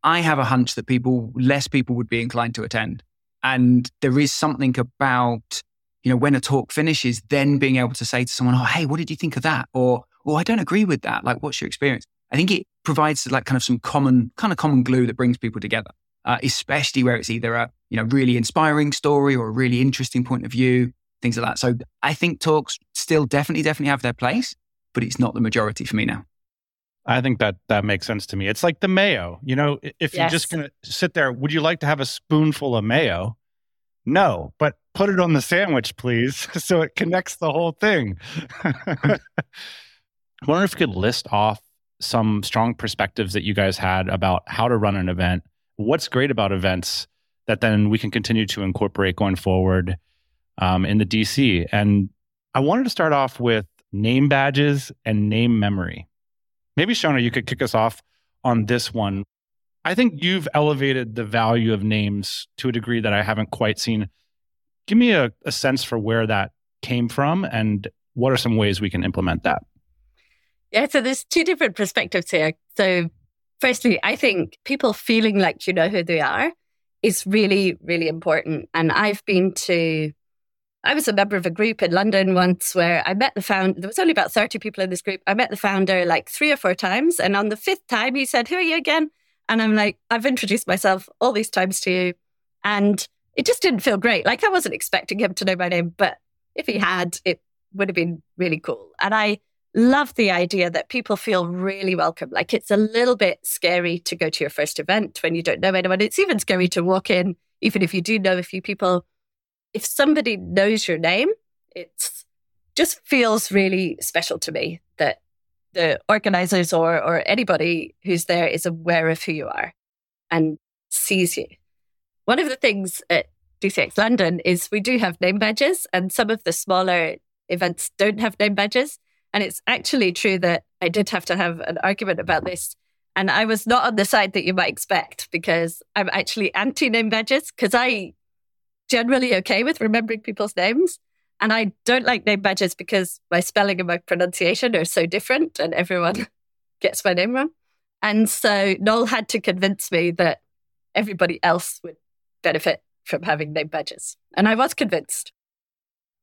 I have a hunch that people, less people would be inclined to attend. And there is something about, you know, when a talk finishes, then being able to say to someone, oh, hey, what did you think of that? Or, oh, I don't agree with that. Like, what's your experience? I think it provides like kind of some common, kind of common glue that brings people together uh, especially where it's either a you know really inspiring story or a really interesting point of view, things like that. So I think talks still definitely definitely have their place, but it's not the majority for me now. I think that that makes sense to me. It's like the mayo. You know, if yes. you're just going to sit there, would you like to have a spoonful of mayo? No, but put it on the sandwich, please, so it connects the whole thing. I wonder if you could list off some strong perspectives that you guys had about how to run an event what's great about events that then we can continue to incorporate going forward um, in the DC. And I wanted to start off with name badges and name memory. Maybe Seonaid, you could kick us off on this one. I think you've elevated the value of names to a degree that I haven't quite seen. Give me a, a sense for where that came from and what are some ways we can implement that? Yeah, so there's two different perspectives here. So, firstly, I think people feeling like you know who they are is really, really important. And I've been to, I was a member of a group in London once where I met the founder. There was only about 30 people in this group. I met the founder like three or four times. And on the fifth time, he said, Who are you again? And I'm like, I've introduced myself all these times to you. And it just didn't feel great. Like I wasn't expecting him to know my name, but if he had, it would have been really cool. And I love the idea that people feel really welcome. Like it's a little bit scary to go to your first event when you don't know anyone. It's even scary to walk in, even if you do know a few people. If somebody knows your name, it's just feels really special to me that the organizers or or anybody who's there is aware of who you are and sees you. One of the things at DCX London is we do have name badges, and some of the smaller events don't have name badges. And it's actually true that I did have to have an argument about this. And I was not on the side that you might expect because I'm actually anti name badges because I generally okay with remembering people's names. And I don't like name badges because my spelling and my pronunciation are so different and everyone gets my name wrong. And so Noel had to convince me that everybody else would benefit from having name badges. And I was convinced.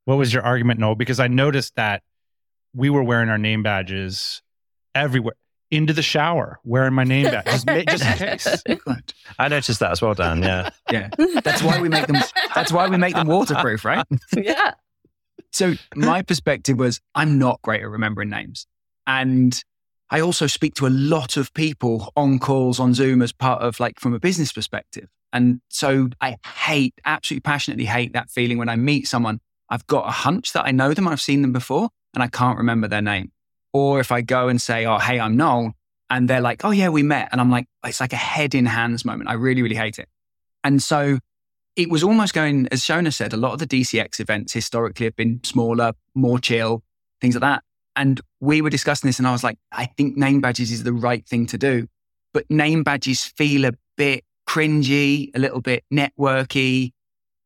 What was your argument, Noel? Because I noticed that we were wearing our name badges everywhere. Into the shower, wearing my name badge, just, just in case. I noticed that as well, Dan. Yeah. Yeah. That's why we make them that's why we make them waterproof, right? yeah. So my perspective was I'm not great at remembering names. And I also speak to a lot of people on calls on Zoom as part of like from a business perspective. And so I hate, absolutely passionately hate that feeling when I meet someone. I've got a hunch that I know them, I've seen them before, and I can't remember their name. Or if I go and say, Oh, hey, I'm Noel, and they're like, Oh, yeah, we met. And I'm like, It's like a head in hands moment. I really, really hate it. And so it was almost going, as Seonaid said, a lot of the DCX events historically have been smaller, more chill, things like that. And we were discussing this, and I was like, I think name badges is the right thing to do. But name badges feel a bit cringy, a little bit networky,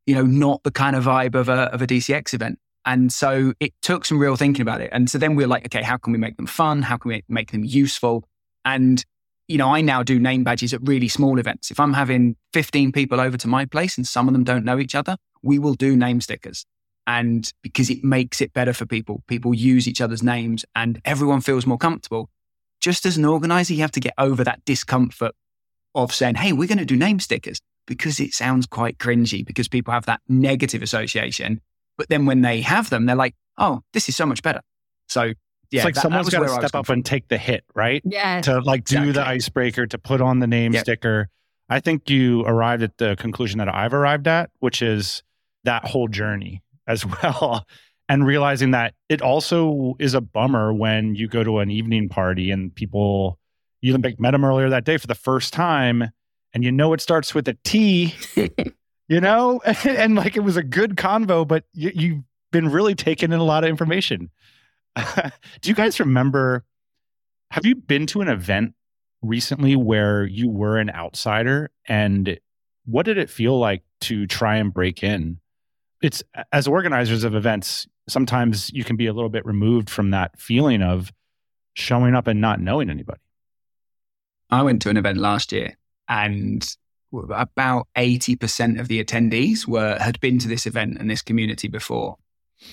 you know, not the kind of vibe of a, of a DCX event. And so it took some real thinking about it. And so then we are like, okay, how can we make them fun? How can we make them useful? And, you know, I now do name badges at really small events. If I'm having 15 people over to my place and some of them don't know each other, we will do name stickers. And because it makes it better for people, people use each other's names and everyone feels more comfortable. Just as an organizer, you have to get over that discomfort of saying, hey, we're going to do name stickers because it sounds quite cringy because people have that negative association. But then when they have them, they're like, oh, this is so much better. So, yeah, it's like that- that someone's was got to where I was step up and take the hit, right? Yeah. To like do the icebreaker, to put on the name Yep. sticker. I think you arrived at the conclusion that I've arrived at, which is that whole journey as well. And realizing that it also is a bummer when you go to an evening party and people, you like met them earlier that day for the first time and you know it starts with a T, you know? And, like it was a good convo, but you, you've been really taking in a lot of information. Do you guys remember? Have you been to an event recently where you were an outsider and what did it feel like to try and break in? It's as organizers of events, sometimes you can be a little bit removed from that feeling of showing up and not knowing anybody. I went to an event last year and about 80% of the attendees were had been to this event and this community before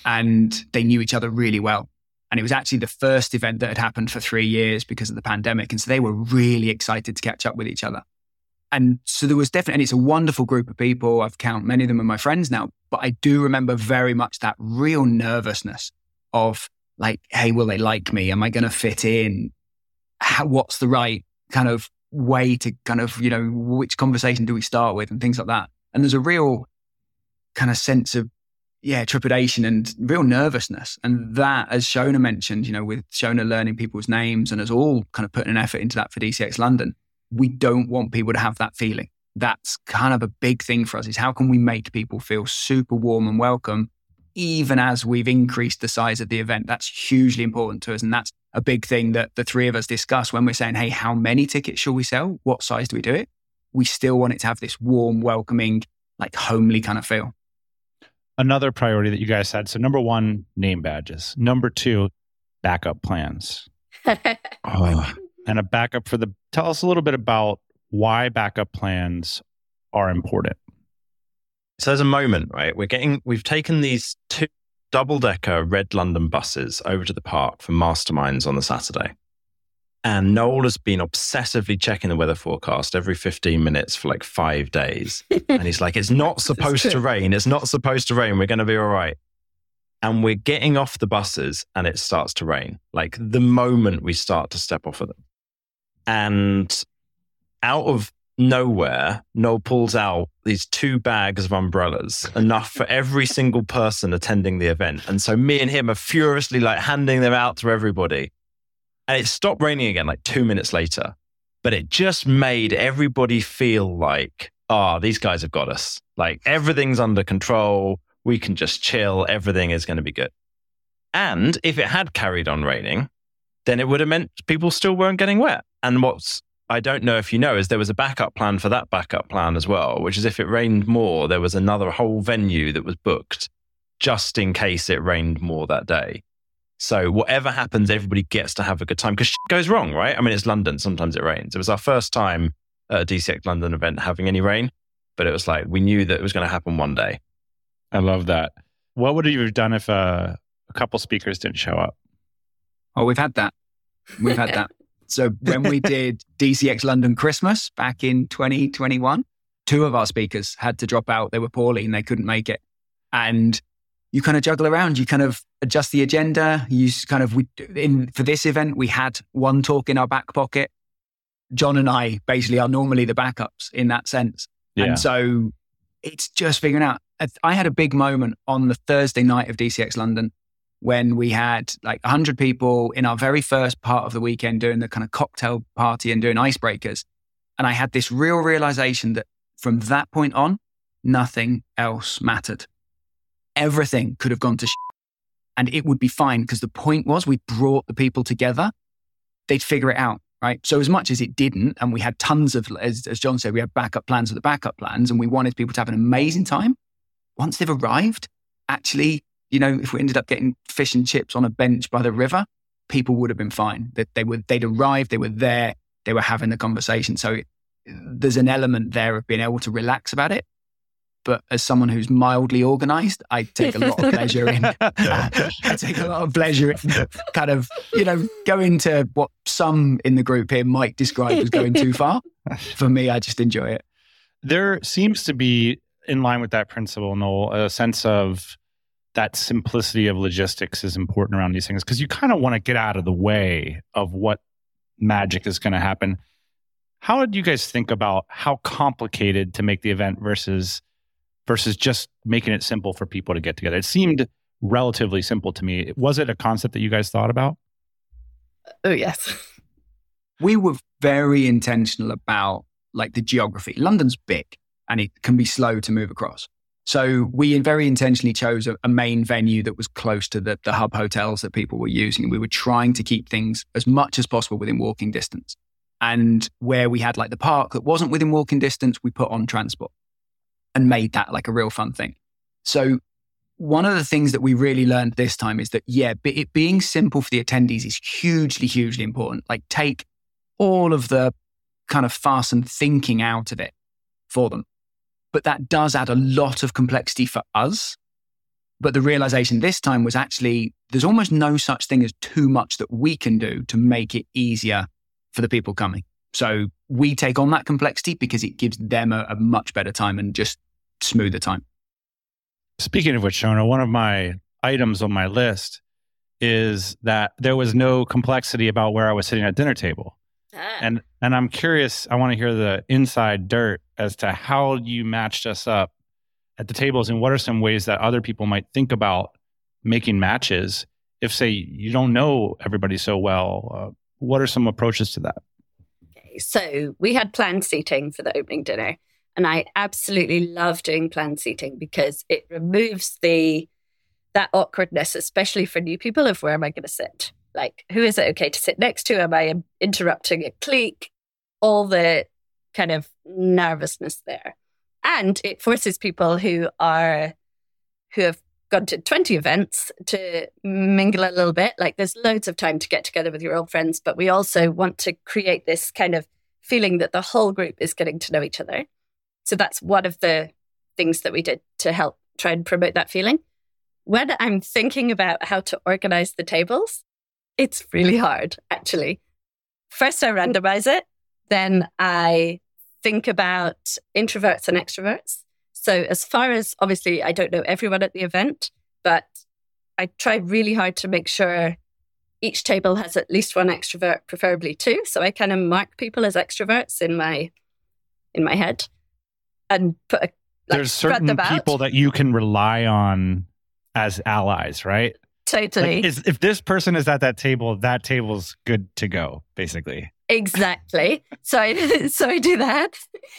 and they knew each other really well. And it was actually the first event that had happened for 3 years because of the pandemic and so they were really excited to catch up with each other. And so there was definitely and it's a wonderful group of people. I've count many of them are my friends now but I do remember very much that real nervousness of like hey will they like me? Am I going to fit in? How, what's the right kind of way to kind of, you know, which conversation do we start with and things like that. And there's a real kind of sense of, yeah, trepidation and real nervousness. And that, as Seonaid mentioned, you know, with Seonaid learning people's names and us all kind of putting an effort into that for DCX London, we don't want people to have that feeling. That's kind of a big thing for us is how can we make people feel super warm and welcome even as we've increased the size of the event. That's hugely important to us. And that's a big thing that the three of us discuss when we're saying, hey, how many tickets shall we sell? What size do we do it? We still want it to have this warm, welcoming, like homely kind of feel. Another priority that you guys had. So, number one, name badges. Number two, backup plans. Oh, and a backup for the. Tell us a little bit about why backup plans are important. So there's a moment, right? We're getting, we've taken these two double decker red London buses over to the park for masterminds on the Saturday. And Noel has been obsessively checking the weather forecast every 15 minutes for like five days. and he's like, it's not supposed to rain. It's not supposed to rain. We're going to be all right. And we're getting off the buses and it starts to rain, like the moment we start to step off of them. And out of nowhere, Noel pulls out these two bags of umbrellas, enough for every single person attending the event. And so me and him are furiously like handing them out to everybody. And it stopped raining again like two minutes later. But it just made everybody feel like, oh, these guys have got us. Like everything's under control. We can just chill. Everything is going to be good. And if it had carried on raining, then it would have meant people still weren't getting wet. And what's I don't know if you know is there was a backup plan for that backup plan as well, which is if it rained more, there was another whole venue that was booked just in case it rained more that day. So whatever happens, everybody gets to have a good time because shit goes wrong, right? I mean, it's London. Sometimes it rains. It was our first time at a DCX London event having any rain, but it was like we knew that it was going to happen one day. I love that. What would you have done if uh, a couple speakers didn't show up? Oh, we've had that. We've had that. So when we did DCX London Christmas back in 2021, two of our speakers had to drop out. They were poorly and they couldn't make it. And you kind of juggle around. You kind of adjust the agenda. You kind of we in for this event we had one talk in our back pocket. John and I basically are normally the backups in that sense. Yeah. And so it's just figuring out. I had a big moment on the Thursday night of DCX London when we had like 100 people in our very first part of the weekend doing the kind of cocktail party and doing icebreakers. And I had this real realization that from that point on, nothing else mattered. Everything could have gone to shit and it would be fine because the point was we brought the people together. They'd figure it out, right? So as much as it didn't, and we had tons of, as, as John said, we had backup plans for the backup plans and we wanted people to have an amazing time. Once they've arrived, actually you know, if we ended up getting fish and chips on a bench by the river, people would have been fine. That they were they'd arrived, they were there, they were having the conversation. So there's an element there of being able to relax about it. But as someone who's mildly organized, I take a lot of pleasure in. I take a lot of pleasure in kind of, you know, going to what some in the group here might describe as going too far. For me, I just enjoy it. There seems to be, in line with that principle, Noel, a sense of that simplicity of logistics is important around these things because you kind of want to get out of the way of what magic is going to happen. How did you guys think about how complicated to make the event versus versus just making it simple for people to get together? It seemed relatively simple to me. Was it a concept that you guys thought about? Oh yes. We were very intentional about like the geography. London's big and it can be slow to move across. So we very intentionally chose a, a, main venue that was close to the, the hub hotels that people were using. We were trying to keep things as much as possible within walking distance. And where we had like the park that wasn't within walking distance, we put on transport and made that like a real fun thing. So one of the things that we really learned this time is that, yeah, it being simple for the attendees is hugely, hugely important. Like take all of the kind of fuss and thinking out of it for them. But that does add a lot of complexity for us. But the realization this time was actually there's almost no such thing as too much that we can do to make it easier for the people coming. So we take on that complexity because it gives them a, a much better time and just smoother time. Speaking of which, Seonaid, one of my items on my list is that there was no complexity about where I was sitting at dinner table. Ah. And and I'm curious, I want to hear the inside dirt as to how you matched us up at the tables and what are some ways that other people might think about making matches if say you don't know everybody so well uh, what are some approaches to that? Okay, so we had planned seating for the opening dinner and i absolutely love doing planned seating because it removes the that awkwardness especially for new people of where am i going to sit? Like who is it okay to sit next to? Am i interrupting a clique? All the kind of nervousness there and it forces people who are who have gone to 20 events to mingle a little bit. Like there's loads of time to get together with your old friends, but we also want to create this kind of feeling that the whole group is getting to know each other. So that's one of the things that we did to help try and promote that feeling. When I'm thinking about how to organize the tables, it's really hard, actually. First, I randomize it. Then I think about introverts and extroverts. So, as far as obviously, I don't know everyone at the event, but I try really hard to make sure each table has at least one extrovert, preferably two. So I kind of mark people as extroverts in my in my head and put a like, There's certain people that you can rely on as allies, right? Totally. Like, is, if this person is at that table, that table's good to go, basically. Exactly. So I, so I do that.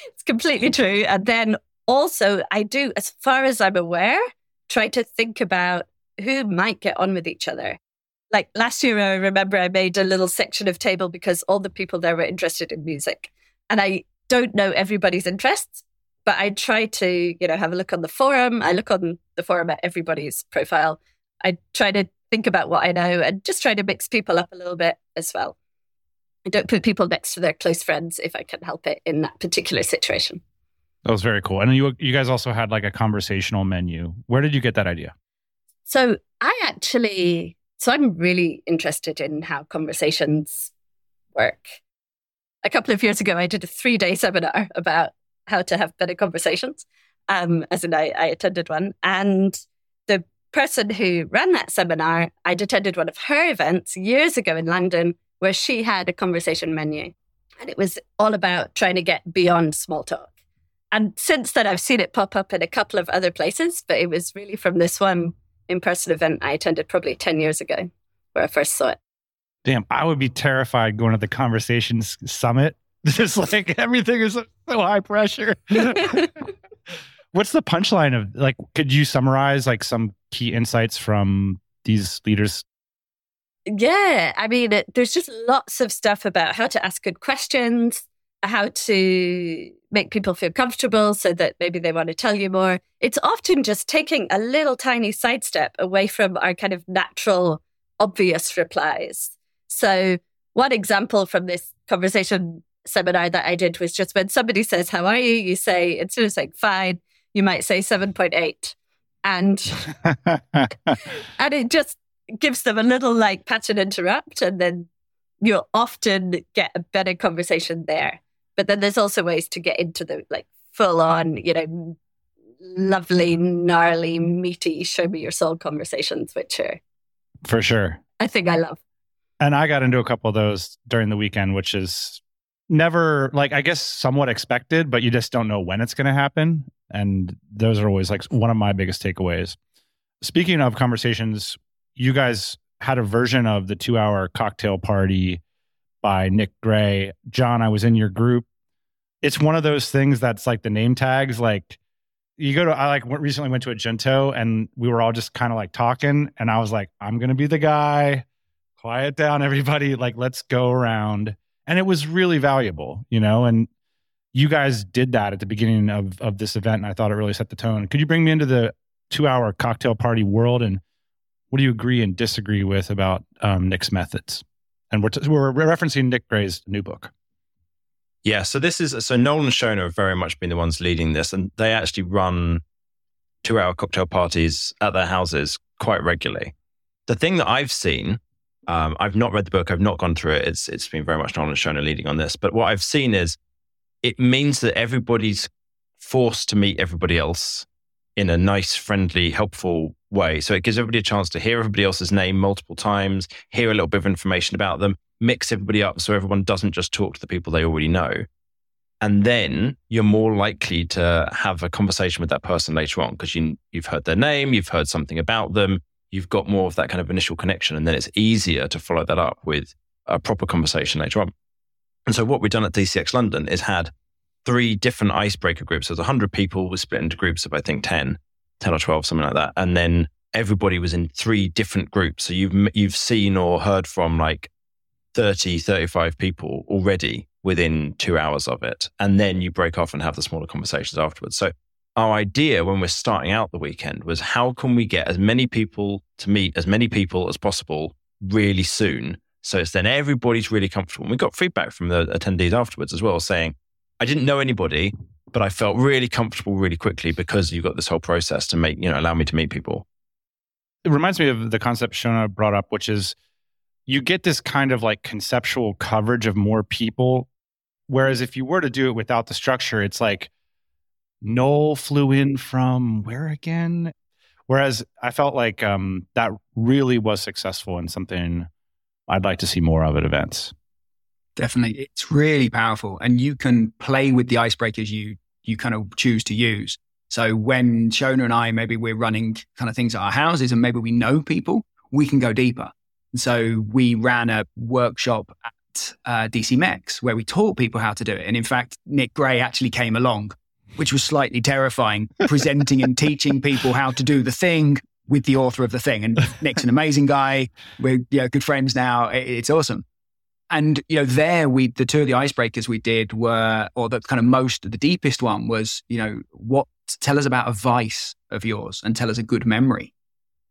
It's completely true. And then also, I do, as far as I'm aware, try to think about who might get on with each other. Like last year, I remember I made a little section of table because all the people there were interested in music. And I don't know everybody's interests, but I try to, you know, have a look on the forum. I look on the forum at everybody's profile. I try to think about what I know and just try to mix people up a little bit as well. I don't put people next to their close friends if I can help it in that particular situation. That was very cool. And you you guys also had like a conversational menu. Where did you get that idea? So I actually so I'm really interested in how conversations work. A couple of years ago, I did a three day seminar about how to have better conversations. Um, as in, I, I attended one, and the person who ran that seminar, I'd attended one of her events years ago in London where she had a conversation menu. And it was all about trying to get beyond small talk. And since then, I've seen it pop up in a couple of other places, but it was really from this one in person event I attended probably 10 years ago where I first saw it. Damn, I would be terrified going to the Conversations Summit. Just like everything is so high pressure. What's the punchline of like, could you summarize like some key insights from these leaders? Yeah, I mean, it, there's just lots of stuff about how to ask good questions, how to make people feel comfortable so that maybe they want to tell you more. It's often just taking a little tiny sidestep away from our kind of natural, obvious replies. So, one example from this conversation seminar that I did was just when somebody says, How are you? You say, instead of saying fine, you might say 7.8. And and it just gives them a little like pattern interrupt and then you'll often get a better conversation there. But then there's also ways to get into the like full on, you know, lovely, gnarly, meaty, show me your soul conversations, which are for sure. I think I love. And I got into a couple of those during the weekend, which is never like I guess somewhat expected, but you just don't know when it's going to happen. And those are always like one of my biggest takeaways. Speaking of conversations, you guys had a version of the two hour cocktail party by Nick Gray. John, I was in your group. It's one of those things that's like the name tags. Like you go to, I like recently went to a Junto and we were all just kind of like talking. And I was like, I'm going to be the guy. Quiet down, everybody. Like, let's go around. And it was really valuable, you know? And you guys did that at the beginning of, of this event. And I thought it really set the tone. Could you bring me into the two hour cocktail party world and what do you agree and disagree with about um, Nick's methods? And we're, t- we're referencing Nick Gray's new book. Yeah, so this is so Noel and Seonaid have very much been the ones leading this, and they actually run two-hour cocktail parties at their houses quite regularly. The thing that I've seen, um, I've not read the book, I've not gone through it. It's it's been very much Noel and Seonaid leading on this, but what I've seen is it means that everybody's forced to meet everybody else in a nice, friendly, helpful way. So it gives everybody a chance to hear everybody else's name multiple times, hear a little bit of information about them, mix everybody up so everyone doesn't just talk to the people they already know. And then you're more likely to have a conversation with that person later on because you, you've heard their name, you've heard something about them, you've got more of that kind of initial connection. And then it's easier to follow that up with a proper conversation later on. And so what we've done at DCX London is had three different icebreaker groups. So there's 100 people were split into groups of, I think, 10, 10 or 12, something like that. And then everybody was in three different groups. So you've, you've seen or heard from like 30, 35 people already within two hours of it. And then you break off and have the smaller conversations afterwards. So our idea when we're starting out the weekend was how can we get as many people to meet as many people as possible really soon so it's then everybody's really comfortable. And we got feedback from the attendees afterwards as well saying, I didn't know anybody, but I felt really comfortable really quickly because you got this whole process to make, you know, allow me to meet people. It reminds me of the concept Seonaid brought up, which is you get this kind of like conceptual coverage of more people. Whereas if you were to do it without the structure, it's like Noel flew in from where again? Whereas I felt like um, that really was successful and something I'd like to see more of at events. Definitely. It's really powerful. And you can play with the icebreakers you you kind of choose to use. So when Seonaid and I, maybe we're running kind of things at our houses and maybe we know people, we can go deeper. And so we ran a workshop at uh, DC Mex where we taught people how to do it. And in fact, Nick Gray actually came along, which was slightly terrifying, presenting and teaching people how to do the thing with the author of the thing. And Nick's an amazing guy. We're you know, good friends now. It's awesome. And you know, there we the two of the icebreakers we did were, or the kind of most the deepest one was, you know, what tell us about a vice of yours and tell us a good memory,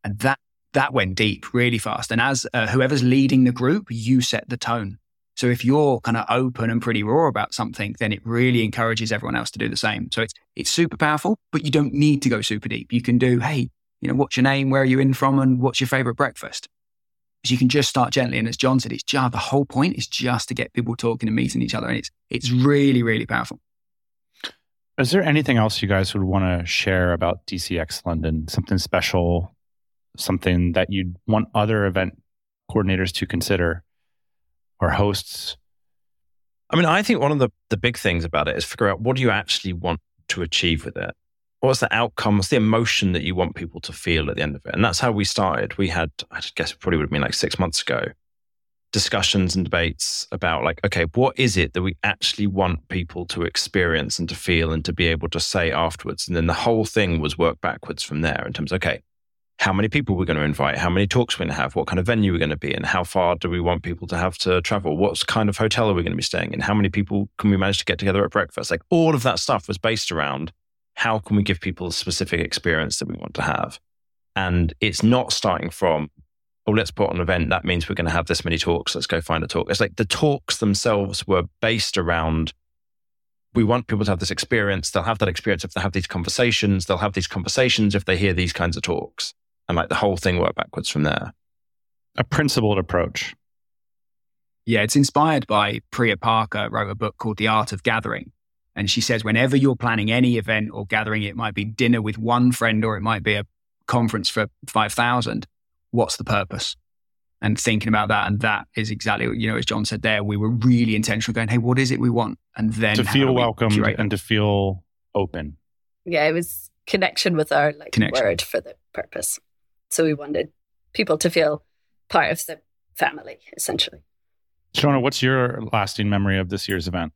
and that that went deep really fast. And as uh, whoever's leading the group, you set the tone. So if you're kind of open and pretty raw about something, then it really encourages everyone else to do the same. So it's it's super powerful, but you don't need to go super deep. You can do, hey, you know, what's your name? Where are you in from? And what's your favorite breakfast? So you can just start gently. And as John said, it's just the whole point is just to get people talking and meeting each other. And it's, it's really, really powerful. Is there anything else you guys would want to share about DCX London? Something special, something that you'd want other event coordinators to consider or hosts? I mean, I think one of the, the big things about it is figure out what do you actually want to achieve with it what's the outcome? What's the emotion that you want people to feel at the end of it? And that's how we started. We had, I guess it probably would have been like six months ago, discussions and debates about like, okay, what is it that we actually want people to experience and to feel and to be able to say afterwards? And then the whole thing was work backwards from there in terms of, okay, how many people we're going to invite, how many talks we're going to have, what kind of venue we're going to be in, how far do we want people to have to travel, what kind of hotel are we going to be staying in, how many people can we manage to get together at breakfast? Like all of that stuff was based around how can we give people a specific experience that we want to have? And it's not starting from, oh, let's put on an event. That means we're going to have this many talks. Let's go find a talk. It's like the talks themselves were based around we want people to have this experience. They'll have that experience if they have these conversations. They'll have these conversations if they hear these kinds of talks. And like the whole thing worked backwards from there. A principled approach. Yeah, it's inspired by Priya Parker, wrote a book called The Art of Gathering. And she says, whenever you're planning any event or gathering, it might be dinner with one friend or it might be a conference for 5,000. What's the purpose? And thinking about that. And that is exactly, you know, as John said there, we were really intentional going, hey, what is it we want? And then to feel welcomed and to feel open. Yeah, it was connection with our like connection. word for the purpose. So we wanted people to feel part of the family, essentially. Seonaid, what's your lasting memory of this year's event?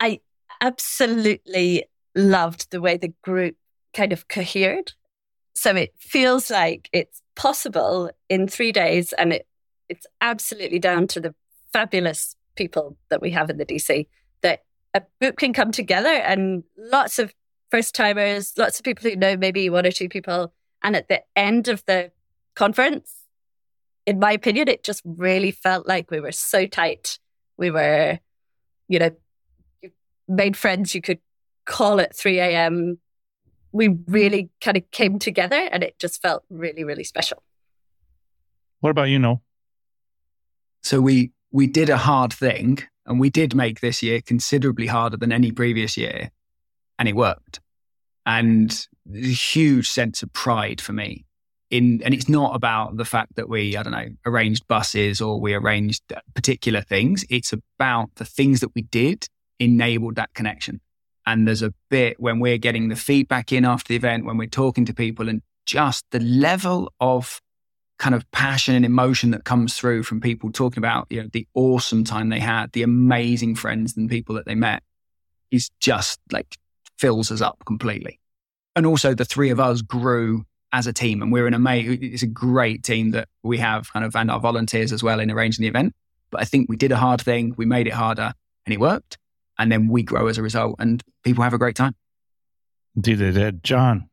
I absolutely loved the way the group kind of cohered. So it feels like it's possible in three days, and it, it's absolutely down to the fabulous people that we have in the DC that a group can come together and lots of first timers, lots of people who know maybe one or two people. And at the end of the conference, in my opinion, it just really felt like we were so tight. We were, you know, made friends you could call at 3 a.m. We really kind of came together and it just felt really, really special. What about you, Noel? So we we did a hard thing and we did make this year considerably harder than any previous year and it worked. And there's a huge sense of pride for me. In, and it's not about the fact that we, I don't know, arranged buses or we arranged particular things. It's about the things that we did enabled that connection. And there's a bit when we're getting the feedback in after the event, when we're talking to people, and just the level of kind of passion and emotion that comes through from people talking about you know the awesome time they had, the amazing friends and people that they met, is just like fills us up completely. And also, the three of us grew as a team, and we're an amazing. It's a great team that we have, kind of, and our volunteers as well in arranging the event. But I think we did a hard thing, we made it harder, and it worked and then we grow as a result and people have a great time. Indeed, they did. John,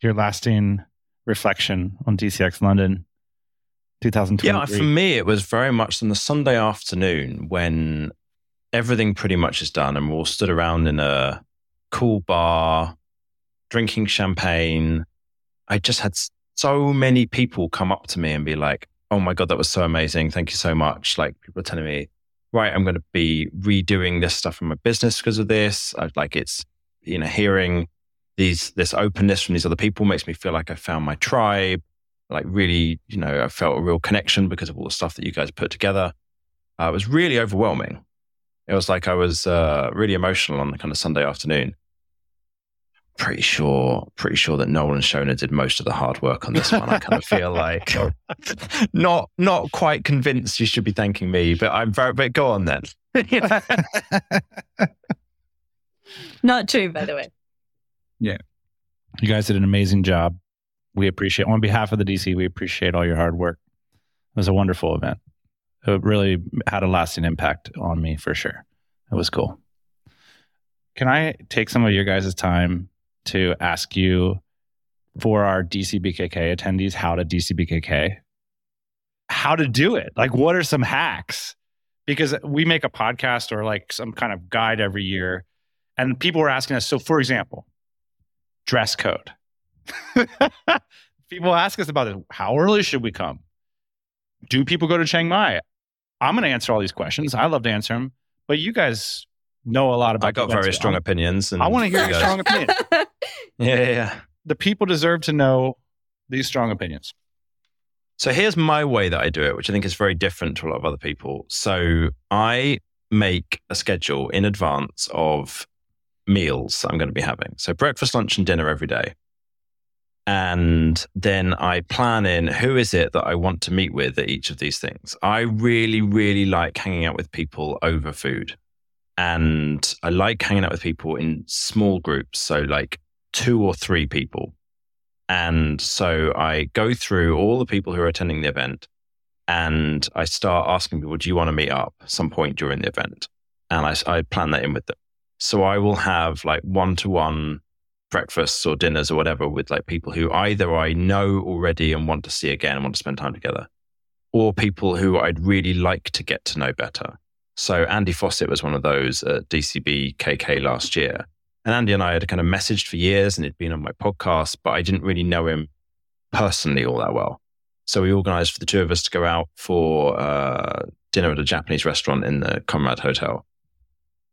your lasting reflection on DCX London 2023. Yeah, for me, it was very much on the Sunday afternoon when everything pretty much is done and we're all stood around in a cool bar, drinking champagne. I just had so many people come up to me and be like, oh my God, that was so amazing. Thank you so much. Like people are telling me, right, I'm going to be redoing this stuff in my business because of this. I, like it's, you know, hearing these, this openness from these other people makes me feel like I found my tribe. Like really, you know, I felt a real connection because of all the stuff that you guys put together. Uh, it was really overwhelming. It was like I was uh, really emotional on the kind of Sunday afternoon pretty sure, pretty sure that Noel and Seonaid did most of the hard work on this one. I kind of feel like not not quite convinced you should be thanking me, but I'm very. But go on then. not true, by the way. Yeah, you guys did an amazing job. We appreciate on behalf of the DC. We appreciate all your hard work. It was a wonderful event. It really had a lasting impact on me for sure. It was cool. Can I take some of your guys' time to ask you for our DCBKK attendees how to DCBKK, how to do it. Like, what are some hacks? Because we make a podcast or like some kind of guide every year, and people were asking us. So, for example, dress code. people ask us about it. How early should we come? Do people go to Chiang Mai? I'm going to answer all these questions. I love to answer them, but you guys know a lot about. I got very strong opinions, and I want to hear your strong opinion. Yeah, yeah, yeah. The people deserve to know these strong opinions. So here's my way that I do it, which I think is very different to a lot of other people. So I make a schedule in advance of meals I'm going to be having. So breakfast, lunch, and dinner every day. And then I plan in who is it that I want to meet with at each of these things. I really, really like hanging out with people over food. And I like hanging out with people in small groups. So, like two or three people. And so I go through all the people who are attending the event and I start asking people, do you want to meet up some point during the event? And I, I plan that in with them. So I will have like one to one breakfasts or dinners or whatever with like people who either I know already and want to see again and want to spend time together, or people who I'd really like to get to know better. So Andy Fossett was one of those at DCB KK last year. And Andy and I had kind of messaged for years and he'd been on my podcast, but I didn't really know him personally all that well. So we organized for the two of us to go out for uh, dinner at a Japanese restaurant in the Conrad Hotel.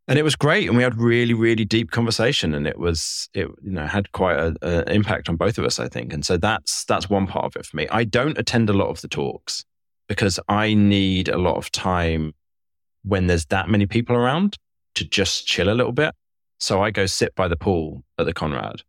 And it was great. And we had really, really deep conversation. And it was, it, you know, had quite an impact on both of us, I think. And so that's, that's one part of it for me. I don't attend a lot of the talks because I need a lot of time when there's that many people around to just chill a little bit. So I go sit by the pool at the Conrad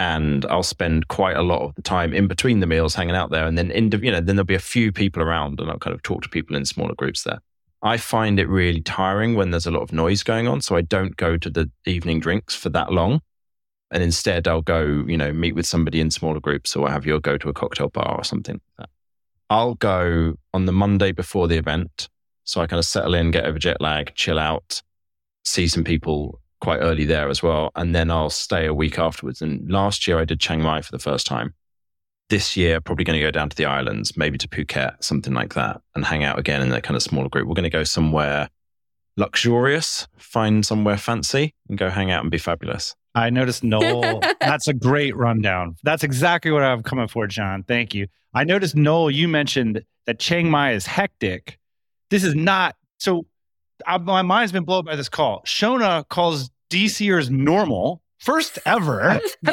and I'll spend quite a lot of the time in between the meals hanging out there. And then, in, you know, then there'll be a few people around and I'll kind of talk to people in smaller groups there. I find it really tiring when there's a lot of noise going on. So I don't go to the evening drinks for that long. And instead, I'll go, you know, meet with somebody in smaller groups or have you, go to a cocktail bar or something like that. I'll go on the Monday before the event. So I kind of settle in, get over jet lag, chill out, see some people quite early there as well. And then I'll stay a week afterwards. And last year I did Chiang Mai for the first time. This year, probably going to go down to the islands, maybe to Phuket, something like that, and hang out again in that kind of smaller group. We're going to go somewhere luxurious, find somewhere fancy, and go hang out and be fabulous. I noticed Noel. that's a great rundown. That's exactly what I'm coming for, John. Thank you. I noticed Noel. You mentioned that Chiang Mai is hectic. This is not so. I, my mind's been blown by this call. Seonaid calls DCers normal. First ever.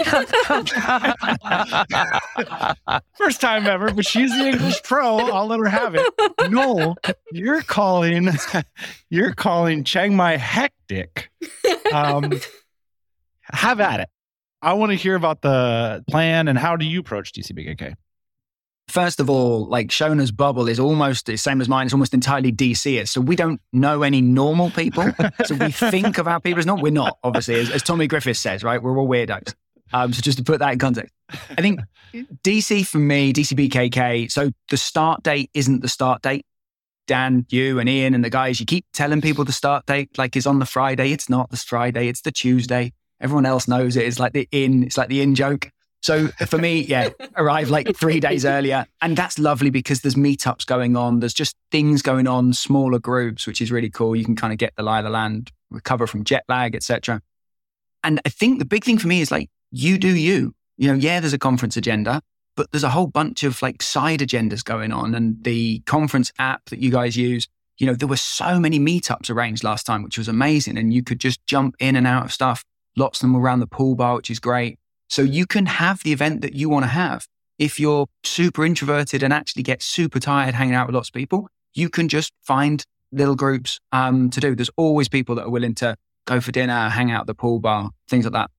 First time ever, but she's the English pro. I'll let her have it. No, you're calling you're calling Chiang Mai hectic. Um, have at it. I want to hear about the plan and how do you approach DCBKK? First of all, like Seonaid's bubble is almost the same as mine. It's almost entirely DC. So we don't know any normal people. so we think of our people as not. We're not, obviously, as, as Tommy Griffiths says, right? We're all weirdos. Um, so just to put that in context, I think DC for me, DCBKK. So the start date isn't the start date. Dan, you and Ian and the guys, you keep telling people the start date like is on the Friday. It's not the Friday. It's the Tuesday. Everyone else knows it. It's like the in, it's like the in joke. So for me, yeah, arrive like three days earlier. And that's lovely because there's meetups going on. There's just things going on, smaller groups, which is really cool. You can kind of get the lie of the land, recover from jet lag, etc. And I think the big thing for me is like, you do you. You know, yeah, there's a conference agenda, but there's a whole bunch of like side agendas going on. And the conference app that you guys use, you know, there were so many meetups arranged last time, which was amazing. And you could just jump in and out of stuff. Lots of them around the pool bar, which is great. So you can have the event that you want to have. If you're super introverted and actually get super tired hanging out with lots of people, you can just find little groups um, to do. There's always people that are willing to go for dinner, hang out at the pool bar, things like that.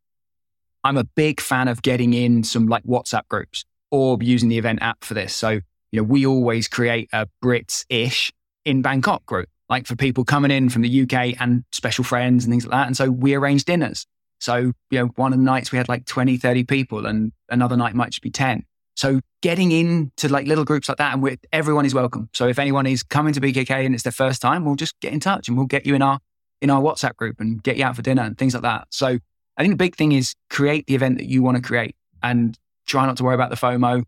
I'm a big fan of getting in some like WhatsApp groups or using the event app for this. So, you know, we always create a Brits ish in Bangkok group, like for people coming in from the UK and special friends and things like that. And so we arrange dinners. So, you know, one of the nights we had like 20, 30 people and another night might just be 10. So getting into like little groups like that and with everyone is welcome. So if anyone is coming to BKK and it's their first time, we'll just get in touch and we'll get you in our, in our WhatsApp group and get you out for dinner and things like that. So I think the big thing is create the event that you want to create and try not to worry about the FOMO.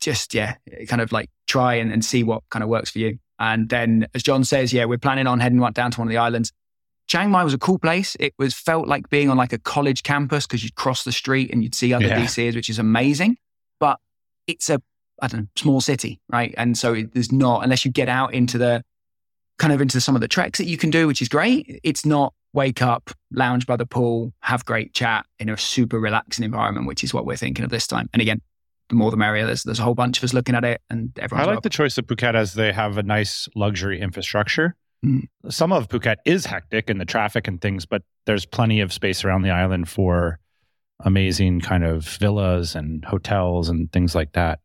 Just, yeah, kind of like try and, and see what kind of works for you. And then, as John says, yeah, we're planning on heading down to one of the islands. Chiang Mai was a cool place. It was felt like being on like a college campus because you'd cross the street and you'd see other Yeah. DCs, which is amazing. But it's a I don't know small city, right? And so it, there's not unless you get out into the kind of into some of the treks that you can do, which is great. It's not wake up, lounge by the pool, have great chat in a super relaxing environment, which is what we're thinking of this time. And again, the more the merrier. There's there's a whole bunch of us looking at it, and everyone. I like the choice of Phuket as they have a nice luxury infrastructure. Some of Phuket is hectic and the traffic and things, but there's plenty of space around the island for amazing kind of villas and hotels and things like that.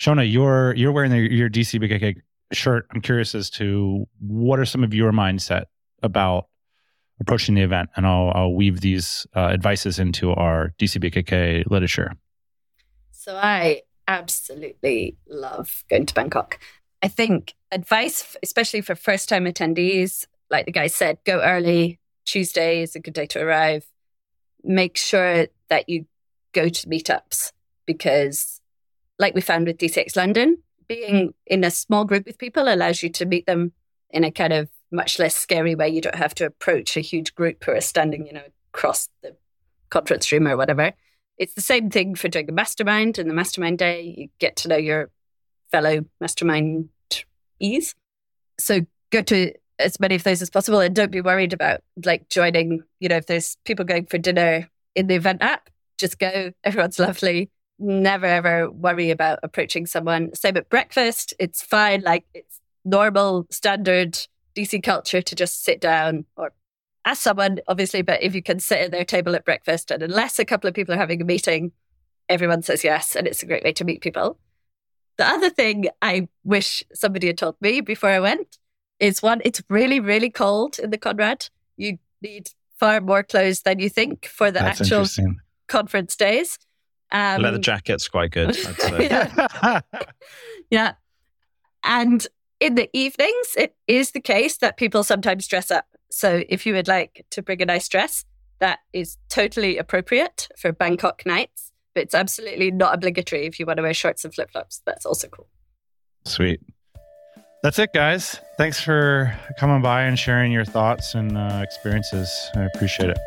Seonaid, you're you're wearing the, your DC BKK shirt. I'm curious as to what are some of your mindset about approaching the event, and I'll, I'll weave these uh, advices into our DC BKK literature. So I absolutely love going to Bangkok. I think advice, especially for first time attendees, like the guy said, go early. Tuesday is a good day to arrive. Make sure that you go to meetups because, like we found with DCX London, being in a small group with people allows you to meet them in a kind of much less scary way. You don't have to approach a huge group who are standing, you know, across the conference room or whatever. It's the same thing for doing a mastermind and the mastermind day. You get to know your fellow mastermind ease. So go to as many of those as possible and don't be worried about like joining, you know, if there's people going for dinner in the event app, just go. Everyone's lovely. Never ever worry about approaching someone. Same at breakfast. It's fine. Like it's normal, standard DC culture to just sit down or ask someone, obviously, but if you can sit at their table at breakfast, and unless a couple of people are having a meeting, everyone says yes, and it's a great way to meet people. The other thing I wish somebody had told me before I went is one, it's really, really cold in the Conrad. You need far more clothes than you think for the That's actual conference days. Um, Leather jacket's quite good. Yeah. Yeah. And in the evenings, it is the case that people sometimes dress up. So if you would like to bring a nice dress, that is totally appropriate for Bangkok nights. But it's absolutely not obligatory if you want to wear shorts and flip flops. That's also cool. Sweet. That's it, guys. Thanks for coming by and sharing your thoughts and uh, experiences. I appreciate it.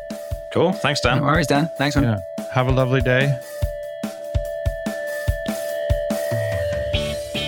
Cool. Thanks, Dan. No worries, Dan. Thanks, man. Yeah. Have a lovely day.